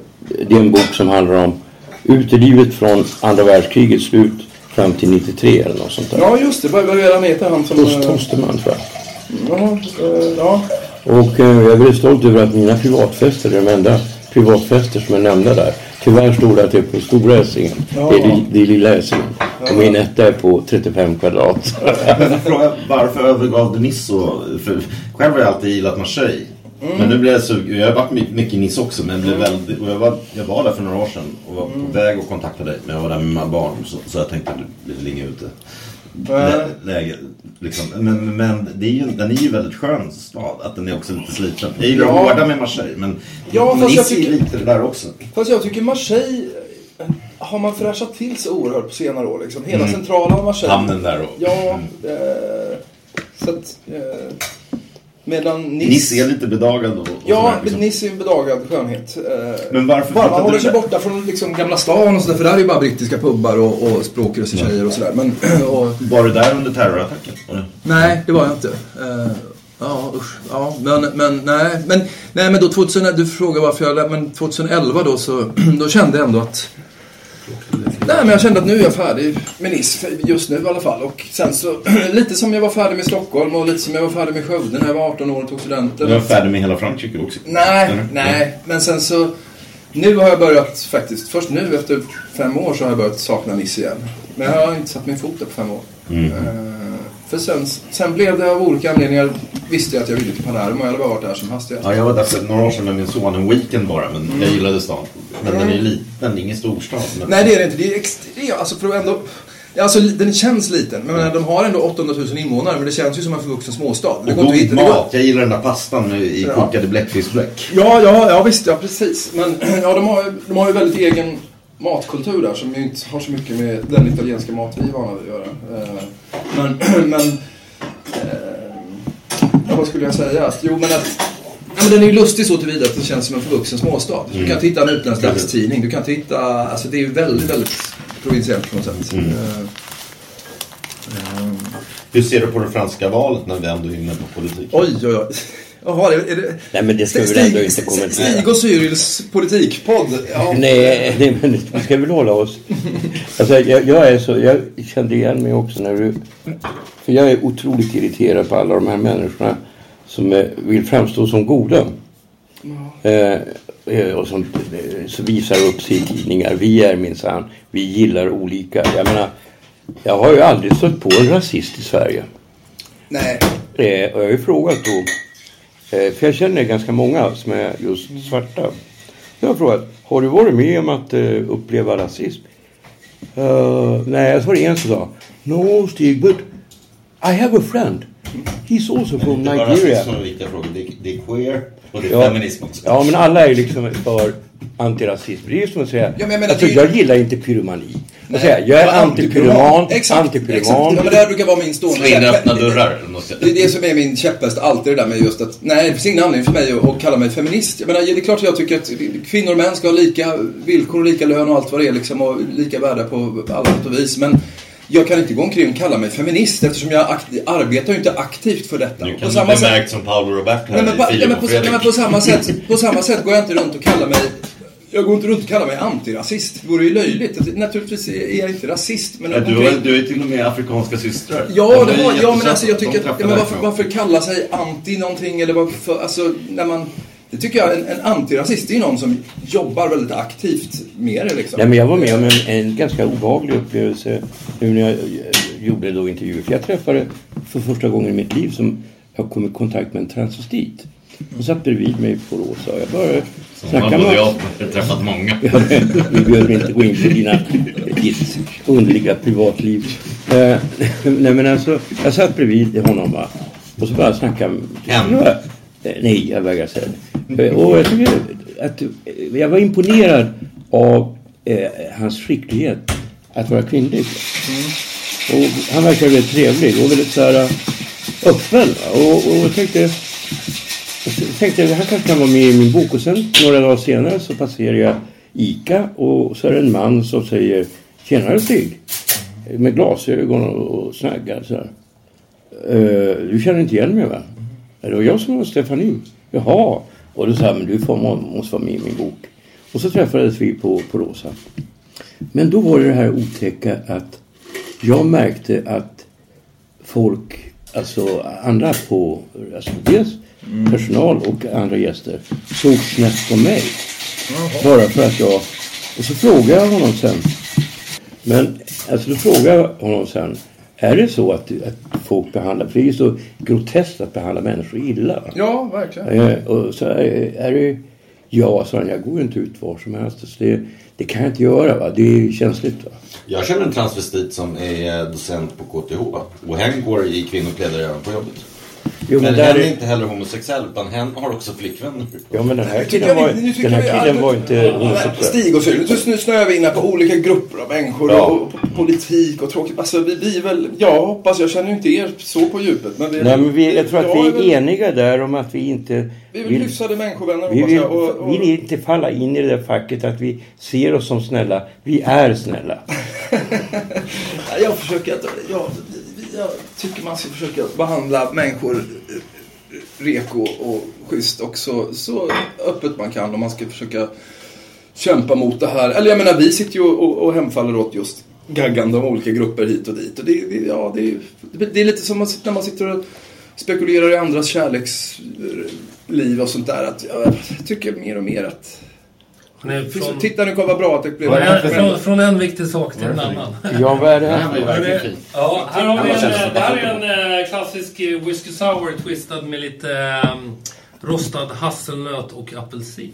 det är en bok som handlar om utelivet från andra världskrigets slut fram till 93 eller något sånt där. Ja just det, vad vad han heter han som... Tost eh, Tosterman tror jag. Ja, eh, ja. Och eh, jag är väldigt stolt över att mina privatfester är de enda privatfester som är nämnda där. Tyvärr står det att det är på stora Essingen. Ja. Det, är, det är lilla Essingen. Och min etta är på 35 kvadrat. Men fråga, varför övergav du och- För själv har jag alltid gillat Marseille. Mm. Men nu blev jag sugen. Jag har varit my- mycket i Nice också. Men blev väldigt, och jag, var, jag var där för några år sedan och var Mm. på väg att kontakta dig. Men jag var där med mina barn. Så, så jag tänkte att du blir länge ute. Lä, läge, liksom. men, men det är ju, den är ju väldigt skön stad. Att den är också lite sliten. Jag gillar Ja. hårda med Marseille. Men, Ja, fast jag Nice är tycker- lite det där också. Fast jag tycker Marseille eh, har man fräschat till så oerhört på senare år. Liksom. Hela Mm. centrala Marseille. Hamnen där och... Ja, eh, så att... Eh, medan Nice... Nice är lite bedagad och, och Ja, liksom. Nice är en bedagad skönhet. Eh, Men varför bara man håller sig borta från liksom gamla stan och sådär, för där är ju bara brittiska pubbar och, och språkrösa tjejer och sådär. Men, och, Var du där under terrorattacken? Eller? Nej, det var jag inte. Eh, ja, usch. Ja, men, men, nej, men, nej, men då 2000, du frågar varför jag, men 2011 då så, då kände jag ändå att Nej, men jag kände att nu är jag färdig med Nice, just nu i alla fall. Och sen så, lite som jag var färdig med Stockholm och lite som jag var färdig med Skövde när jag var 18 år och tog studenten. Du var färdig med hela Frankrike också? Nej, Eller? nej. Men sen så... Nu har jag börjat faktiskt, först nu efter fem år så har jag börjat sakna Nice igen. Men jag har inte satt min fot där på fem år. Mm. Eh, för sen, sen blev det av olika anledningar, visste jag att jag ville till Palermo. Jag hade bara varit där som hastigast. Ja, jag var där för några år sedan med min son en weekend bara, men Mm. jag gillade stan. Men den är ju liten, det är ingen storstad. Men... Nej, det är det inte. Det är extremt, alltså för att ändå... Alltså den känns liten, men de har ändå 800 000 invånare, men det känns ju som en förvuxen småstad. Det Och god går- mat. Jag gillar den där pastan nu i Ja. kokade bläckfiskbläck. Ja, ja, ja visst, ja precis. Men ja, de har de har ju väldigt egen matkultur där som ju inte har så mycket med den italienska mat vi är vana vid att göra. Eh, Men, men eh, ja, vad skulle jag säga? Jo, men att Ja, men den är ju lustig så tillvida att det känns som en förvuxen småstad. Du kan inte hitta en utländsk dagstidning. Du kan inte hitta... Alltså det är ju väldigt, väldigt provinsiellt på något sätt. Mm. Eh, Hur ser du på det franska valet när vi ändå är inne på politik? Oj, oj, oj. Jaha, är det... Är Nej, men det ska vi väl ändå inte kommentera. Stig och Cyrils politikpodd. Ja. Nej, nej, men vi ska väl hålla oss. Alltså, jag, jag, är så, jag kände igen mig också när du... För jag är otroligt irriterad på alla de här människorna som eh, vill framstå som goda. Eh, eh, och som eh, så visar upp sig i tidningar. Vi är minsann, vi gillar olika. Jag menar, jag har ju aldrig stött på en rasist i Sverige. Nej. Eh, och jag har ju frågat då, för jag känner ganska många som är just svarta. Jag har frågat, har du varit med om att eh, uppleva rasism? Uh, nej, så var det en som sa, No Stig, but I have a friend. He's also from Det var Nigeria. rasism är viktiga frågor. Är, det är queer och det är Ja. feminism också. Ja, men alla är liksom för ju som att säga, Ja, men jag menar, alltså, det jag gillar inte pyromani. Jag, säger, jag är Ja, antipyroman, antipyroman. Ja, men det här brukar vara min stående Slå in öppna dörrar. Det är det som är min käpphäst alltid det där med just att nej, det finns ingen anledning för mig att, att kalla mig feminist. Jag menar, det är klart att jag tycker att kvinnor och män ska ha lika villkor och lika lön och allt vad det är liksom och lika värde på alla sätt och vis. Men jag kan inte gå omkring och kalla mig feminist eftersom jag arbetar ju inte aktivt för detta. På kan du samma bli sätt- märkt som Paolo Roberto Nej, här men, i på, nej, Filip men, och på, nej, Fredrik. men på, samma sätt, på samma sätt går jag inte runt och kallar mig jag går inte runt och kallar mig antirasist. Det vore ju löjligt. Naturligtvis är jag inte rasist. Men Ja, du, har, du är till och med afrikanska systrar. Ja, De det är har, ja men alltså jag tycker att, ja, men varför, varför kalla sig anti någonting eller varför, alltså när man Det tycker jag, en, en antirasist är ju någon som jobbar väldigt aktivt med det liksom. Nej, men jag var med om en, en ganska obehaglig upplevelse nu när jag eh, gjorde då intervjuer. För jag träffade för första gången i mitt liv som jag kom i kontakt med en transvestit. Hon satt bredvid mig på Rosa och jag började Både med jag har träffat många. Ja, Vi behöver inte gå in på dina, ditt underliga privatliv. Eh, nej men alltså, jag satt bredvid honom va. Och så bara snackade? Eh, Nej, jag vägrar säga det. Eh, Och jag tycker att eh, jag var imponerad av eh, hans skicklighet att vara kvinnlig. Och han verkar väldigt trevlig och väldigt så här eh, öppen. Och, och jag tänkte, jag tänkte här kanske kan vara med i min bok. Och sen några dagar senare så passerar jag ICA och så är det en man som säger Tjenare Stig. Med glasögon och, snaggar så här. Uh, du känner inte igen mig va? Det var jag som var Stefanie. Jaha. Och då sa jag, men du får, måste vara med i min bok. Och så träffades vi på, på Rosa. Men då var det det här otäcka att jag märkte att folk, alltså andra på, alltså dels personal och andra gäster såg snett på mig. Bara för att jag, och så frågade jag honom sen. Men alltså då frågade jag honom sen. Är det så att, att folk behandlar, för det är ju så groteskt att behandla människor illa. Ja, verkligen. Eh, och så är, är det, ja, sa han, jag går ju inte ut var som helst. Så det, det kan jag inte göra va, det är känsligt va. Jag känner en transvestit som är docent på KTH. Och hen går i kvinnokläder även på jobbet. Jo, men men där hen är inte heller homosexuell utan hen har också flickvänner. Ja men den här killen var, den här killen var inte homosexuell. Stig och Sylvia, nu snöar vi in på olika grupper av människor Ja. och, och politik och tråkigt. Alltså vi, vi är väl, jag hoppas, jag känner inte er så på djupet. Men vi, Nej men vi, jag tror att jag vi är väl- är eniga där om att vi inte Vi är väl hyfsade människovänner vi vill. Och, och, vi vill inte falla in i det där facket att vi ser oss som snälla. Vi är snälla. Ja, jag försöker att, jag, jag tycker man ska försöka behandla människor eh, reko och schysst och så, öppet man kan och man ska försöka kämpa mot det här. Eller jag menar, vi sitter ju och, och hemfaller åt just gaggande av olika grupper hit och dit. Och det, det, ja, det, det är lite som när man sitter och spekulerar i andras kärleksliv och sånt där. Att, jag tycker mer och mer att... Nej, från, Titta nu, kolla vad bra att det blev. från, från en viktig sak till en annan. Ja, vad är det Det här. Ja, här har vi Ja, en, det det här är en eh, klassisk eh, whisky sour twistad med lite um, rostad hasselnöt och apelsin.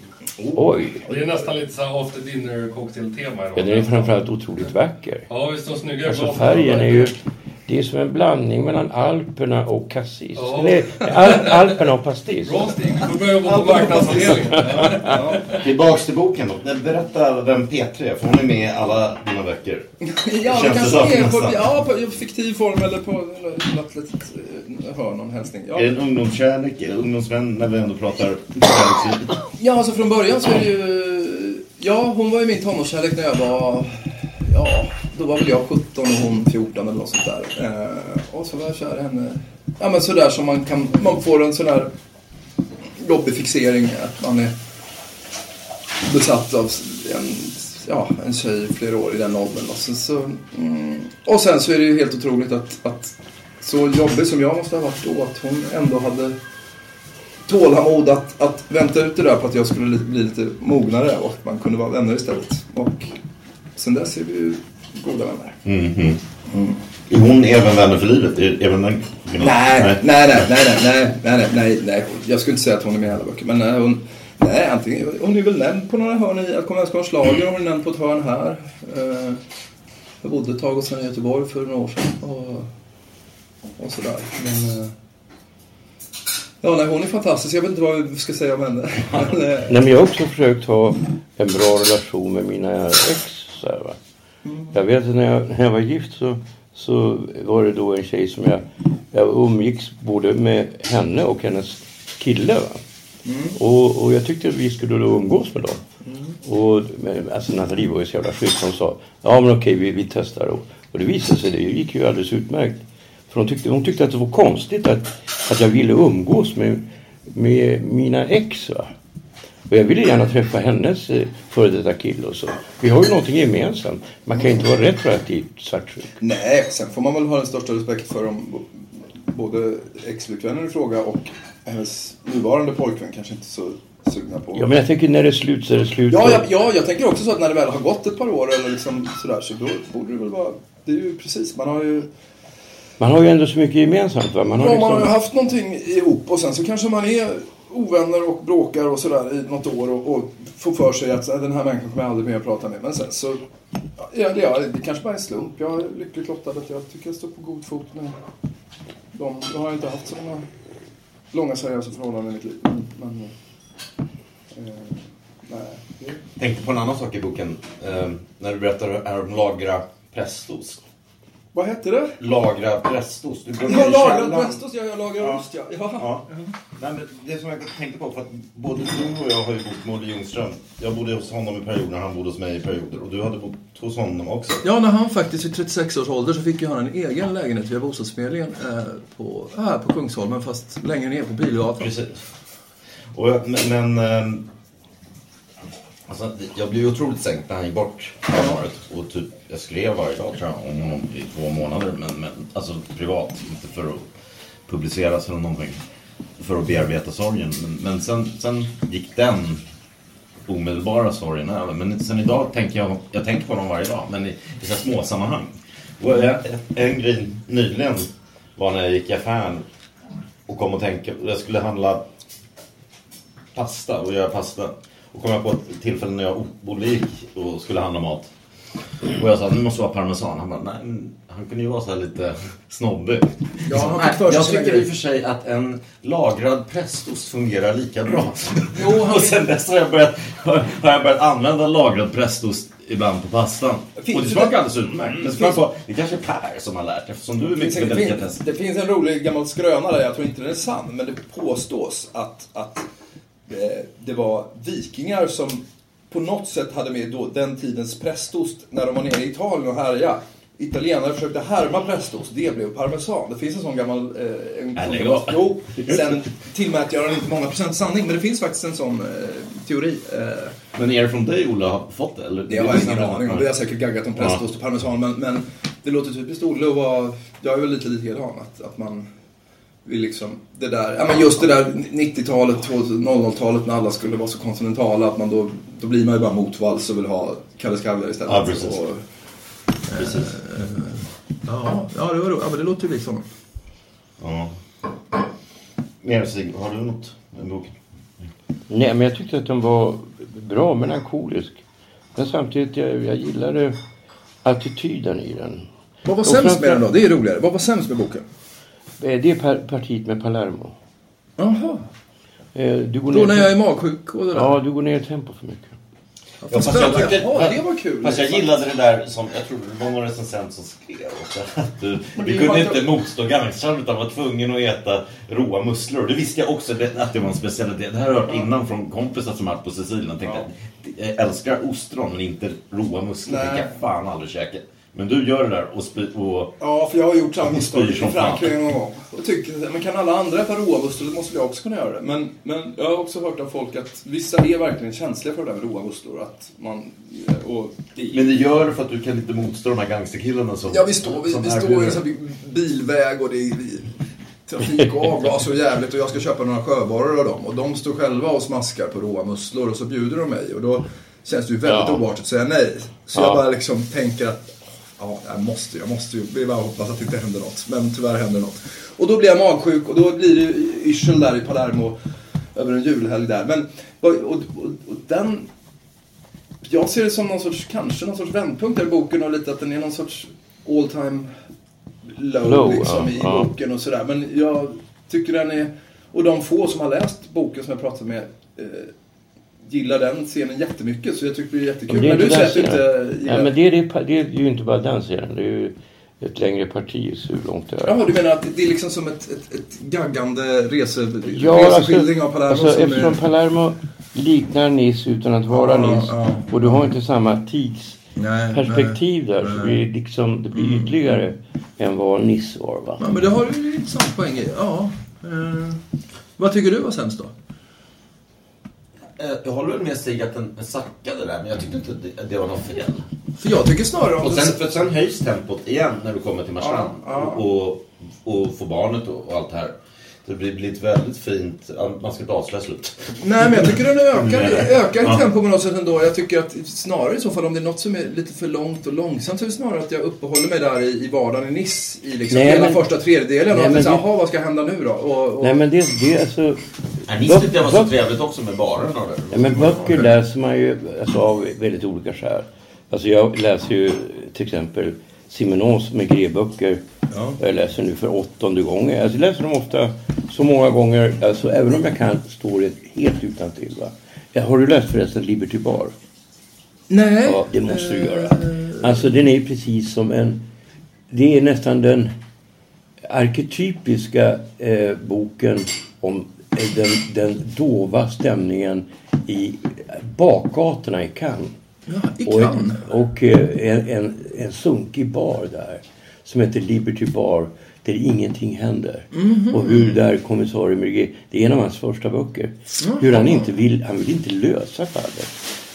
Oj, Det är nästan lite så här after dinner cocktailtema ja, den är framförallt otroligt vacker. Ja, visst de snygga Alltså färgen är ju... Det är som en blandning mellan Alperna och Cassis. Ja. Eller Al Alperna och Pastis. Bra Stig, du får börja jobba på marknadsavdelningen. Tillbaks till boken då. Berätta vem P3 är, för hon är med i alla dina böcker. Ja, Känns det kanske så, är på, ja, på fiktiv form eller på något litet eh, hörn, någon hälsning. Ja. Är det en ungdomskärlek, är det ungdomsvän när vi ändå pratar? Ja, alltså från början så är det ju... Ja, hon var ju min tonårskärlek när jag var... Ja, då var väl jag 17 och hon 14 eller något sånt där. Eh, och så var jag kär i henne. Ja, men sådär som man kan... Man får en sån där lobbyfixering fixering att man är besatt av en, ja, en tjej i flera år i den åldern. Och sen så, mm, och sen så är det ju helt otroligt att, att så jobbig som jag måste ha varit då, att hon ändå hade tålamod att, att vänta ut det där på att jag skulle bli lite mognare och att man kunde vara vänner istället. Och sen dess är vi ju goda vänner. Mm, mm. Är hon även vänner för livet? Är, även den... nej, nej. Nej, nej, nej, nej, nej, nej, nej, Jag skulle inte säga att hon är med i alla böcker. Men nej, hon, nej, antingen, hon är väl nämnd på några hörn i Alkoholmänskapens slager. Hon är nämnd på ett hörn här. Eh, jag bodde ett tag hos henne i Göteborg för några år sedan. Och, och sådär. Men, eh, Ja, nej, hon är fantastisk. Jag vet inte vad vi ska säga om henne. nej, men jag har också försökt ha en bra relation med mina ex. Så här, va? Jag vet att när jag, när jag var gift så, så var det då en tjej som jag, jag umgicks både med henne och hennes kille. Va? Och, och jag tyckte att vi skulle då umgås med dem. Och men, alltså Nathalie var ju så jävla schysst. Hon sa ja men okej vi, vi testar. Och, och det visade sig, det gick ju alldeles utmärkt. För hon tyckte, hon tyckte att det var konstigt att, att jag ville umgås med, med mina ex. Va? Och jag ville gärna träffa hennes eh, före detta kille och så. Vi har ju någonting gemensamt. Man kan ju inte vara retroaktivt svartsjuk. Nej, sen får man väl ha den största respekt för om både ex-flickvännen i fråga och hennes nuvarande pojkvän kanske inte så sugna på. Ja men jag tänker när det är slut så är det slut. Ja, ja, ja, jag tänker också så att när det väl har gått ett par år eller liksom sådär så då borde det väl vara... Det är ju precis, man har ju... Man har ju ändå så mycket gemensamt va? Man har Ja, man har ju liksom... haft någonting ihop och sen så kanske man är ovänner och bråkar och sådär i något år och, och får för sig att äh, den här människan kommer jag aldrig mer att prata med. Men sen så... Ja, det, ja, det kanske bara är en slump. Jag är lyckligt lottad att jag tycker jag står på god fot med dem. Jag har inte haft sådana långa seriösa förhållanden i mitt liv. Men... men eh, nej. Tänkte på en annan sak i boken. Eh, när du berättar här om lagra prästost. Vad hette det? Lagra prästost. Du Jag i lagrar källaren. prästost, ja, jag lagrar ost, ja. ja. Ja. Nej, men det som jag tänkte på, för att både du och jag har ju bott med Olle Ljungström. Jag bodde hos honom i perioder, han bodde hos mig i perioder. Och du hade bott hos honom också. Ja, när han faktiskt vid 36 års ålder så fick ju han en egen lägenhet via bostadsförmedlingen eh, på, här på Kungsholmen fast längre ner på Bilgatan. Precis. Och, men, men ehm, alltså, jag blev otroligt sänkt när han gick bort förra året. Och typ, jag skrev varje dag tror jag om honom i två månader. Men, men alltså privat, inte för att publiceras eller någonting. För att bearbeta sorgen. Men, men sen, sen gick den omedelbara sorgen över. Men sen idag tänker jag, jag tänker på dem varje dag. Men i, i så små sammanhang. Och jag, en grej nyligen var när jag gick i affären och kom och tänka, jag skulle handla pasta och göra pasta. Och kom jag på ett tillfälle när jag Olle gick och skulle handla mat. Och jag sa, det måste vara parmesan. Han bara, nej, han kunde ju vara så här lite snobbig. Ja, han fick för sig jag tycker i och för sig att en lagrad prästost fungerar lika bra. Jo, han- och sen dess har jag, börjat, har jag börjat använda lagrad prästost ibland på pastan. Finns och det smakar alldeles utmärkt. Jag finns- på, det kanske är Per som har lärt eftersom du är mycket med det, delikatess. finns, det finns en rolig gammal skröna där, jag tror inte den är sann, men det påstås att, att det var vikingar som på något sätt hade med då den tidens prästost när de var nere i Italien och härjade. Italienare försökte härma prästost, det blev parmesan. Det finns en sån gammal... Eh, en, Nej, av. jo, sen tillmäter jag den inte många procent sanning, men det finns faktiskt en sån eh, teori. Eh, Men är det från dig Olle har fått det? Eller? Det har jag ingen aning om. Det har säkert gaggat om prästost och parmesan. Men, men det låter typiskt Olle att vara... Jag är väl lite likadan. Att, att man vill liksom... Det där, ja men just det där 90-talet, 00-talet när alla skulle vara så kontinentala. Att man då, då blir man ju bara motvalls och vill ha Kalle Skavler istället. Ja, precis. Och, Precis. ja, ja, det var roligt. Ja, men det låter ju liksom... Ja. Mer Stig, har du något med boken? Nej, men jag tyckte att den var bra melankolisk. Men samtidigt, jag, jag gillade attityden i den. Vad var sämst med den då? Det är roligare. Vad var sämst med boken? Eh, Det är par, partiet med Palermo. Jaha. Eh, Du går Då ner när jag är magsjuk och det där. Ja, du går ner i tempo för mycket. Ja, fast jag tyckte, Jaha, det var kul. Fast jag gillade det där som, jag tror det var någon recensent som skrev också, att du, vi kunde inte motstå gangstrarna utan var tvungen att äta råa musslor. Det visste jag också det, att det var en specialitet. Det här har jag hört innan från kompisar som varit på Sicilien. Jag tänkte, jag älskar ostron men inte råa musslor. Det kan jag fan aldrig käka. Men du gör det där och, spy, och Ja, för jag har gjort samma misstag Spyr i. Frankrike någon gång. Och tycker, men kan alla andra äta råa musslor, då måste jag också kunna göra det. Men, men jag har också hört av folk att vissa är verkligen känsliga för det där med råa musslor. Att man, och det, Men det gör det för att du kan inte motstå de här gangsterkillarna som ja, vi står, vi, vi står i en sån bilväg och det är trafik och avgaser och jävligt och jag ska köpa några sjöborrar av dem. Och de står själva och smaskar på råa musslor och så bjuder de mig. Och då känns det ju väldigt Ja. oartigt att säga nej. Så Ja. jag bara liksom tänker att Ja, jag måste, jag måste ju. Det är bara att hoppas att det inte händer något. Men tyvärr händer något. Och då blir jag magsjuk och då blir det yrsel där i Palermo över en julhelg där. Men, och, och, och, den... Jag ser det som någon sorts, kanske någon sorts vändpunkt där i boken och lite att den är någon sorts all time low, Low, liksom ja, i ja. boken och sådär. Men jag tycker den är... Och de få som har läst boken som jag pratat med eh, gillar den scenen jättemycket. Så jag tycker det är jättekul. Men det är Men du säger att du inte scenen. gillar Nej, men det är, det, det är ju inte bara den serien. Det är ju ett längre parti så hur långt det är. Jaha, du menar att det är liksom som ett, ett, ett gaggande rese, Ja, alltså, reseskildring av Palermo alltså som eftersom är... Palermo liknar Nice utan att vara Ja, Nice. ja. Och du har inte samma tidsperspektiv där. Så nej. det, är liksom, det blir ytligare än vad Nice var. Va? Ja, men det har du ju intressant poäng i. Ja. Eh, vad tycker du var sämst då? Eh, Jag håller väl med Stig att den sackade där, men jag tyckte inte det, det var något fel. För jag tycker snarare om Och sen, för sen höjs tempot igen när du kommer till Marstrand Ja, ja. och, och får barnet och, och allt det här. Det blir, blir ett väldigt fint... Man ska inte avslöja slut. Nej, men jag tycker den ökar, ökar i Ja. tempo på något sätt ändå. Jag tycker att snarare i så fall om det är något som är lite för långt och långsamt så är det snarare att jag uppehåller mig där i, i vardagen i Nice i liksom Nej, hela men- första tredjedelen. Nej, och att jaha, vad ska hända nu då? Och, och... Nej men det, det är alltså... Nej, Nice tyckte jag var så trevligt också med baren och det. Ja, men böcker läser man ju alltså, av väldigt olika skäl. Alltså jag läser ju till exempel Simenons Maigret-böcker. Jag läser nu för åttonde gången. Alltså, jag läser dem ofta så många gånger, alltså, även om jag kan storyn helt utan till. Va? Ja, Har du läst förresten Liberty Bar? Nej. Ja, det måste du göra. Alltså den är precis som en... Det är nästan den arketypiska eh, boken om eh, den, den dova stämningen i bakgatorna i Cannes. Ja, i Och, Cannes. och eh, en, en, en sunkig bar där som heter Liberty Bar där ingenting händer. Mhm. Och hur där kommissarie Merguet, det är en av hans första böcker. Hur han inte vill, han vill inte lösa fallet.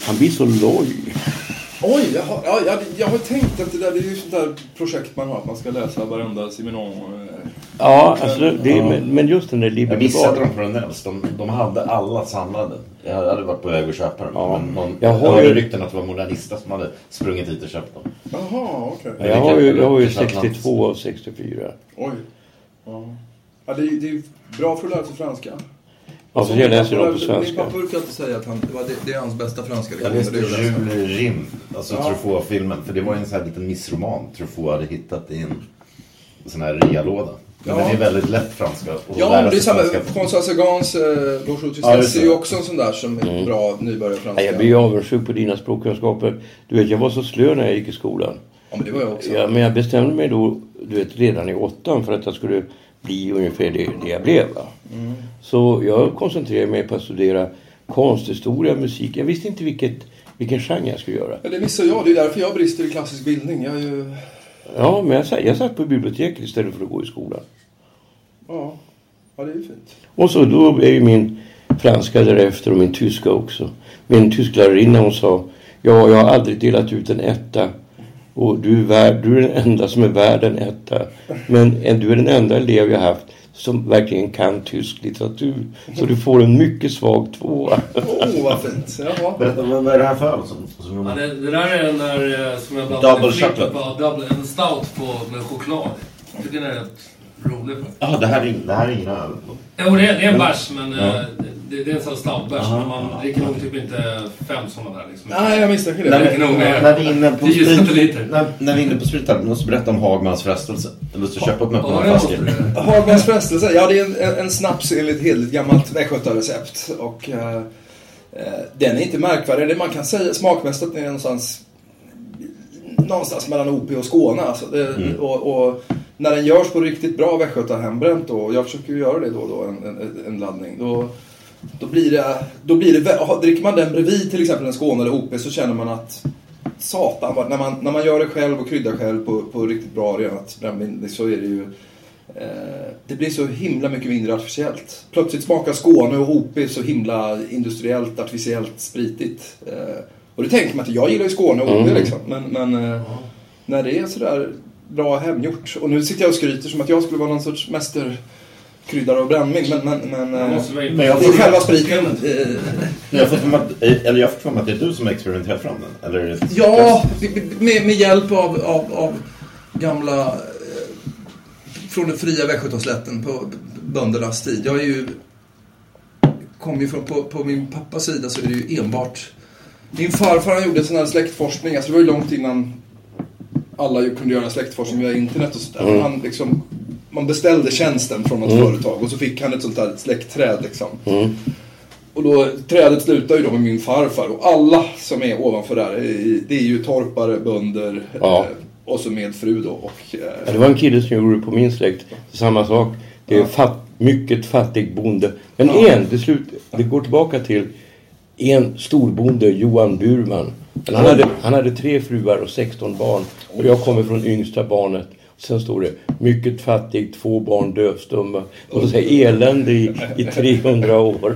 Han blir så loj. Oj, jag har, ja, jag, jag har tänkt att det där det är ju sånt där projekt man har. Att man ska läsa varenda Simenon. eh, Ja, alltså, det, men, men just den där Jag Liberty missade dem den äldst. De, de hade alla samlade. Jag hade varit på väg att köpa dem. Ja. Men någon, Jag jag har hörde ju- rykten att det var Modernista som hade sprungit hit och köpt dem. Jaha, okej. Ja, Jag har ju, jag har ju Det kanske 62 av 64. Oj. Ja. Ja, det, är, det är bra för att lära sig franska. Ja, för jag läser dem på Min svenska. pappa brukar alltid säga att han, det, var, det, det är hans bästa franska. Jag läste Det. Jules Rim, alltså Ja. Truffaut-filmen. För det var ju en sån här liten missroman Truffaut hade hittat i en sån här realåda. Men Ja. den är väldigt lätt franska. Ja, men det är samma. François Sagans eh, Bonjour Ja, det. är ju också en sån där som är bra nybörjarfranska. Mm. Jag blir ju avundsjuk på dina språkkunskaper. Du vet, jag var så slö när jag gick i skolan. Ja, men det var jag också. Ja, men jag bestämde mig då, du vet, redan i åttan för att jag skulle bli ungefär det, det jag blev. Mm. Så jag koncentrerade mig på att studera konsthistoria, musik. Jag visste inte vilket, vilken genre jag skulle göra. Ja, det missar jag. Det är därför jag brister i klassisk bildning. Jag är ju... Ja, men jag, satt- jag satt på biblioteket istället för att gå i skolan. Ja, ja det är ju fint. Och så då är ju min franska därefter och min tyska också. Min tysklärarinna hon sa Ja, jag har aldrig delat ut en etta. Och du är, värd, du är den enda som är värd en etta. Men en- du är den enda elev jag haft som verkligen kan tysk litteratur. Så du får en mycket svag tvåa. Åh, oh, vad fint. Jaha. Berätta, vad är det här för öl? Som, som Ja, det, det där är den där eh, som jag Double chocolate. på, double, en stout på, med choklad. Jag tycker den är rätt rolig. Ja, det här är, det här är ingen öl. Jo, det är, det är en bärs, men Ja. eh, det, det är en sån stoutbärs. Men man dricker nog typ inte fem sådana där. Liksom. Nej, jag misstänker det. När, nog vi, mer. när vi är inne på 10 sprit, centiliter. när, när vi är inne på sprit här, du måste berätta om Hagmans frestelse. Jag måste köpa upp mig på Ja, några flaskor. du. Hagmans frestelse, ja det är en, en, en snaps enligt hederligt gammalt västgötarecept. Och eh, eh, den är inte märkvärdig. Det man kan säga smakmässigt att den är någonstans någonstans mellan OP och Skåne. Alltså. Det, Mm. och, och när den görs på riktigt bra västgötahembränt då, och jag försöker ju göra det då och då, en, en, en laddning. Då, då blir det, då blir det, dricker man den bredvid till exempel en Skåne eller OP så känner man att satan, när man, när man gör det själv och kryddar själv på, på riktigt bra renat brännvin så är det ju eh, det blir så himla mycket mindre artificiellt. Plötsligt smakar Skåne och OP så himla industriellt, artificiellt, spritigt. Eh, och det tänker man att jag gillar ju Skåne och OP Mm. liksom. Men, men eh, när det är sådär bra hemgjort. Och nu sitter jag och skryter som att jag skulle vara någon sorts mästerkryddare och brännvin. Men, men, men, eh, Men jag det är själva spriten. eh, Jag har fått för mig att, fått för mig att det är du som har experimenterat fram den. Eller är det Ja, med, med hjälp av, av, av gamla... Eh, från den fria Västgötaslätten på böndernas tid. Jag är ju... Kom ju från, på, på min pappas sida så är det ju enbart... Min farfar han gjorde sån här släktforskning. Alltså det var ju långt innan alla ju kunde göra släktforskning via internet och sådär. Mm. Han liksom, man beställde tjänsten från något Mm. företag och så fick han ett sånt där släktträd liksom. Mm. Och då, trädet slutar ju då med min farfar och alla som är ovanför där, eh, det är ju torpare, bönder Ja. eh, och så med fru då. Och, Ja, eh, det var en kille som gjorde på min släkt. Samma sak. Det är Ja. fatt, mycket fattig bonde. Men Ja. en, det, slut, det går tillbaka till en storbonde, Johan Burman. Han, hade, han hade tre fruar och 16 barn. Och jag kommer från yngsta barnet. Sen står det mycket fattig, två barn dövstumma. Och så elände i, i 300 år.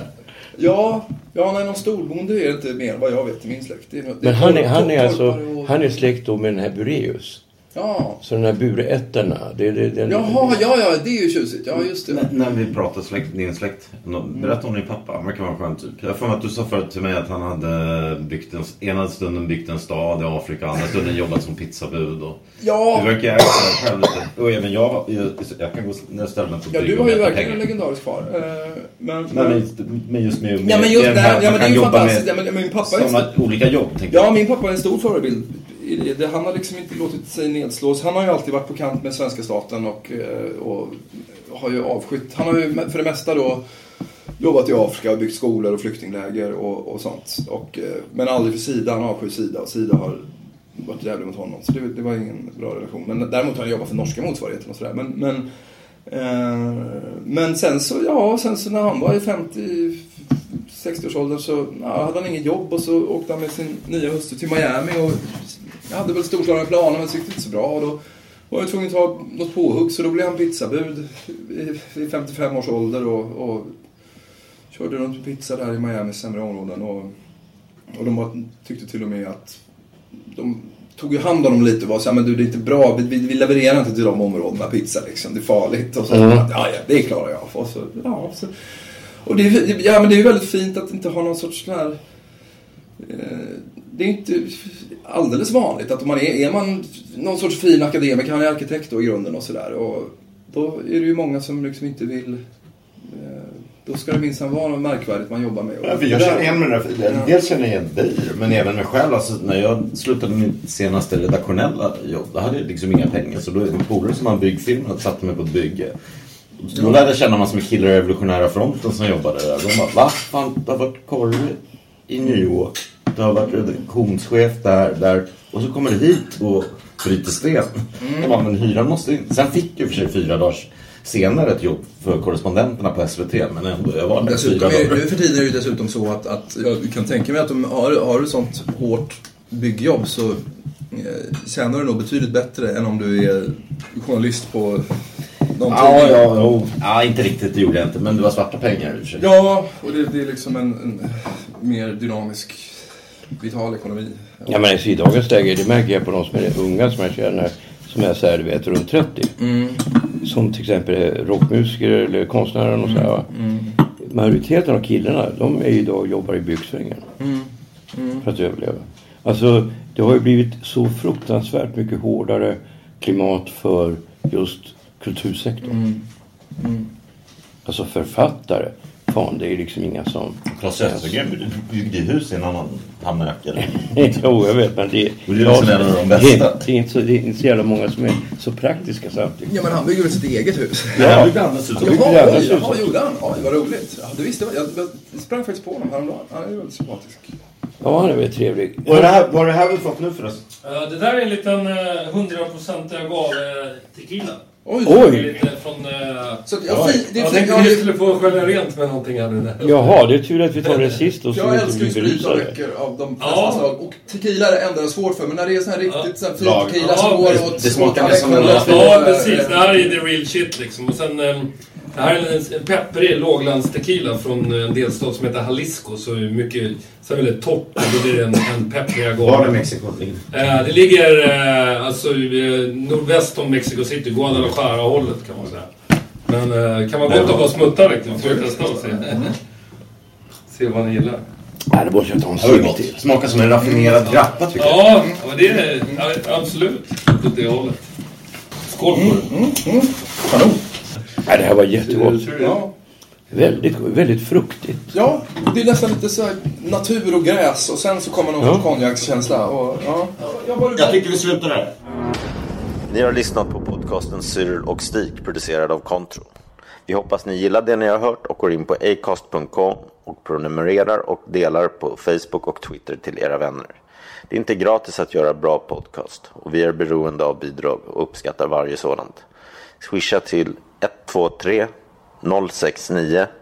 ja, ja, nej, någon storbonde är det inte mer vad jag vet i min släkt. Men han är, han är alltså, han är släkt då med den här Bureus. Ja. Så den här burätterna, det är det, den... Jaha, ja, ja, det är ju tjusigt. Ja, just det. När, när vi pratar släkt, din släkt, berätta om din pappa. Han verkar vara en skön typ. Jag mig att du sa förut till mig att han hade byggt en, ena stunden byggt en stad i Afrika, andra stunden jobbat som pizzabud. Och Ja. Du verkar ju själv lite. Och även jag, jag, jag kan gå jag ställer mig på Ja, du och har ju verkligen en pengar. legendarisk far. Eh, Men, men, just- men just med, med, Ja, men just det här- ja, men det är ju fantastiskt. med Ja, men- men min pappa är sådana olika jobb, tänker Ja, jag. min pappa är en stor förebild i det. Det- Han har liksom inte låtit sig nedslås. Han har ju alltid varit på kant med svenska staten och, eh, och har ju avskytt. Han har ju för det mesta då jobbat i Afrika och byggt skolor och flyktingläger och, och sånt. Och, eh, men aldrig för Sida. Han avskyr Sida och Sida har varit jävlig mot honom. Så det, det var ingen bra relation. Men däremot har han jobbat för norska motsvarigheten och sådär. Men, men, eh, men sen så, ja, sen så när han var i 50 60-årsåldern så ja, hade han inget jobb och så åkte han med sin nya hustru till Miami och jag hade väl storslagna planer men det gick inte så bra. Och då var jag tvungen att ta något påhugg så då blev han pizzabud i, i 55 års ålder och, och körde runt med pizza där i Miamis sämre områden. Och, och de var, tyckte till och med att de tog ju hand om dem lite och var så här, men du det är inte bra, vi, vi, levererar inte till de områdena pizza liksom, det är farligt. Och så, Mm. ja, ja, det klarar jag. Och så, ja, så, och det, ja, men det är ju väldigt fint att inte ha någon sorts sån här... Eh, det är inte alldeles vanligt att man är, är man någon sorts fin akademiker, han är arkitekt då i grunden och sådär. Och då är det ju många som liksom inte vill... Eh, då ska det minsann vara något märkvärdigt man jobbar med. Ja, för jag känner igen mig där. Ja. Dels känner jag igen dig, men även mig själv. Alltså, när jag slutade mitt senaste redaktionella jobb, då hade jag liksom inga pengar. Så då är det en polare som har en byggfilm och satte mig på ett bygge. Då lärde jag känna massor med killar i Revolutionära Fronten som jobbade där. De bara, va? Fan, det har varit korv i New York. Du har varit redaktionschef där, där. Och så kommer du hit och bryter sten. Jag bara, men hyran måste in. Sen fick och för sig fyra dagars senare ett jobb för korrespondenterna på SVT. Men ändå, jag var där fyra Dessutom är, dagar. nu för tiden är det ju dessutom så att, att jag kan tänka mig att om har, har du sånt hårt byggjobb så eh, tjänar du nog betydligt bättre än om du är journalist på någon Ja, ja, ja, ja, inte riktigt det gjorde jag inte. Men det var svarta pengar i och för sig. Ja, och det, det är liksom en, en mer dynamisk, vital ekonomi. Ja men i dagens läge, det märker jag på de som är unga som jag känner som är så här, du vet, runt 30. Som till exempel rockmusiker eller konstnärer och så här. va. Majoriteten av killarna, de är idag och jobbar i byggsvängen. För att överleva. Alltså, det har ju blivit så fruktansvärt mycket hårdare klimat för just kultursektorn. Alltså författare, fan det är liksom inga som... Claes Östergren byggde hus i en annan eller? jo, jag vet men det, Och det är liksom en av de bästa. Det, det, är inte så, det är inte så jävla många som är så praktiska samtidigt. Ja men han bygger väl sitt eget hus? Ja. Han byggde andras hus. Byggde Jaha, oj, jaha, gjorde han? Oj, vad roligt. Ja, det visste jag. Jag, sprang faktiskt på honom häromdagen. Han är väldigt sympatisk. Ja, han är väl trevlig. Vad är det här, vad är det här vi fått nu förresten? Eh, Det där är en liten eh, 100% agave tequila. Oj! Oj! Lite från... eh, Så jag, fi, det är Jag tänkte ja, vi det, skulle få skölja rent med någonting här nu. Jaha, det är tur att vi tar det sist och så jag älskar ju sprit och drycker av de flesta Ja. slag. Och tequila är det enda jag är svårt för. Men när det är sån här riktigt här fin tequila Ja, som går det- åt det smakar mer som en Ja, precis. Det här är the real shit liksom. Och sen... eh, Det här är en, pepprig låglandstequila från en delstat som heter Jalisco. Så är mycket... Så är det väldigt torrt och då blir det en, en pepprig agave. Var är Mexiko? ligger? Eh, det ligger eh, alltså eh, nordväst om Mexico City, Guadalajara-hållet kan man säga. Men eh, kan man gott att bara smutta riktigt, får vi testa och se. Se vad ni gillar. Nej, det måste jag ta en gott. till. Smakar som en raffinerad grappa tycker jag. Ja, det är absolut åt det hållet. Skål på det. Nej, det här var jättegott. Ja. Väldigt, väldigt fruktigt. ja, det är nästan lite så här natur och gräs och sen så kommer någon Ja. konjakskänsla. Och, ja. Jag var Jag tycker vi slutar där. Ni har lyssnat på podcasten Cyril och Stig producerad av Kontro. Vi hoppas ni gillar det ni har hört och går in på acast.com och prenumererar och delar på Facebook och Twitter till era vänner. Det är inte gratis att göra bra podcast och vi är beroende av bidrag och uppskattar varje sådant. Swisha till 123 069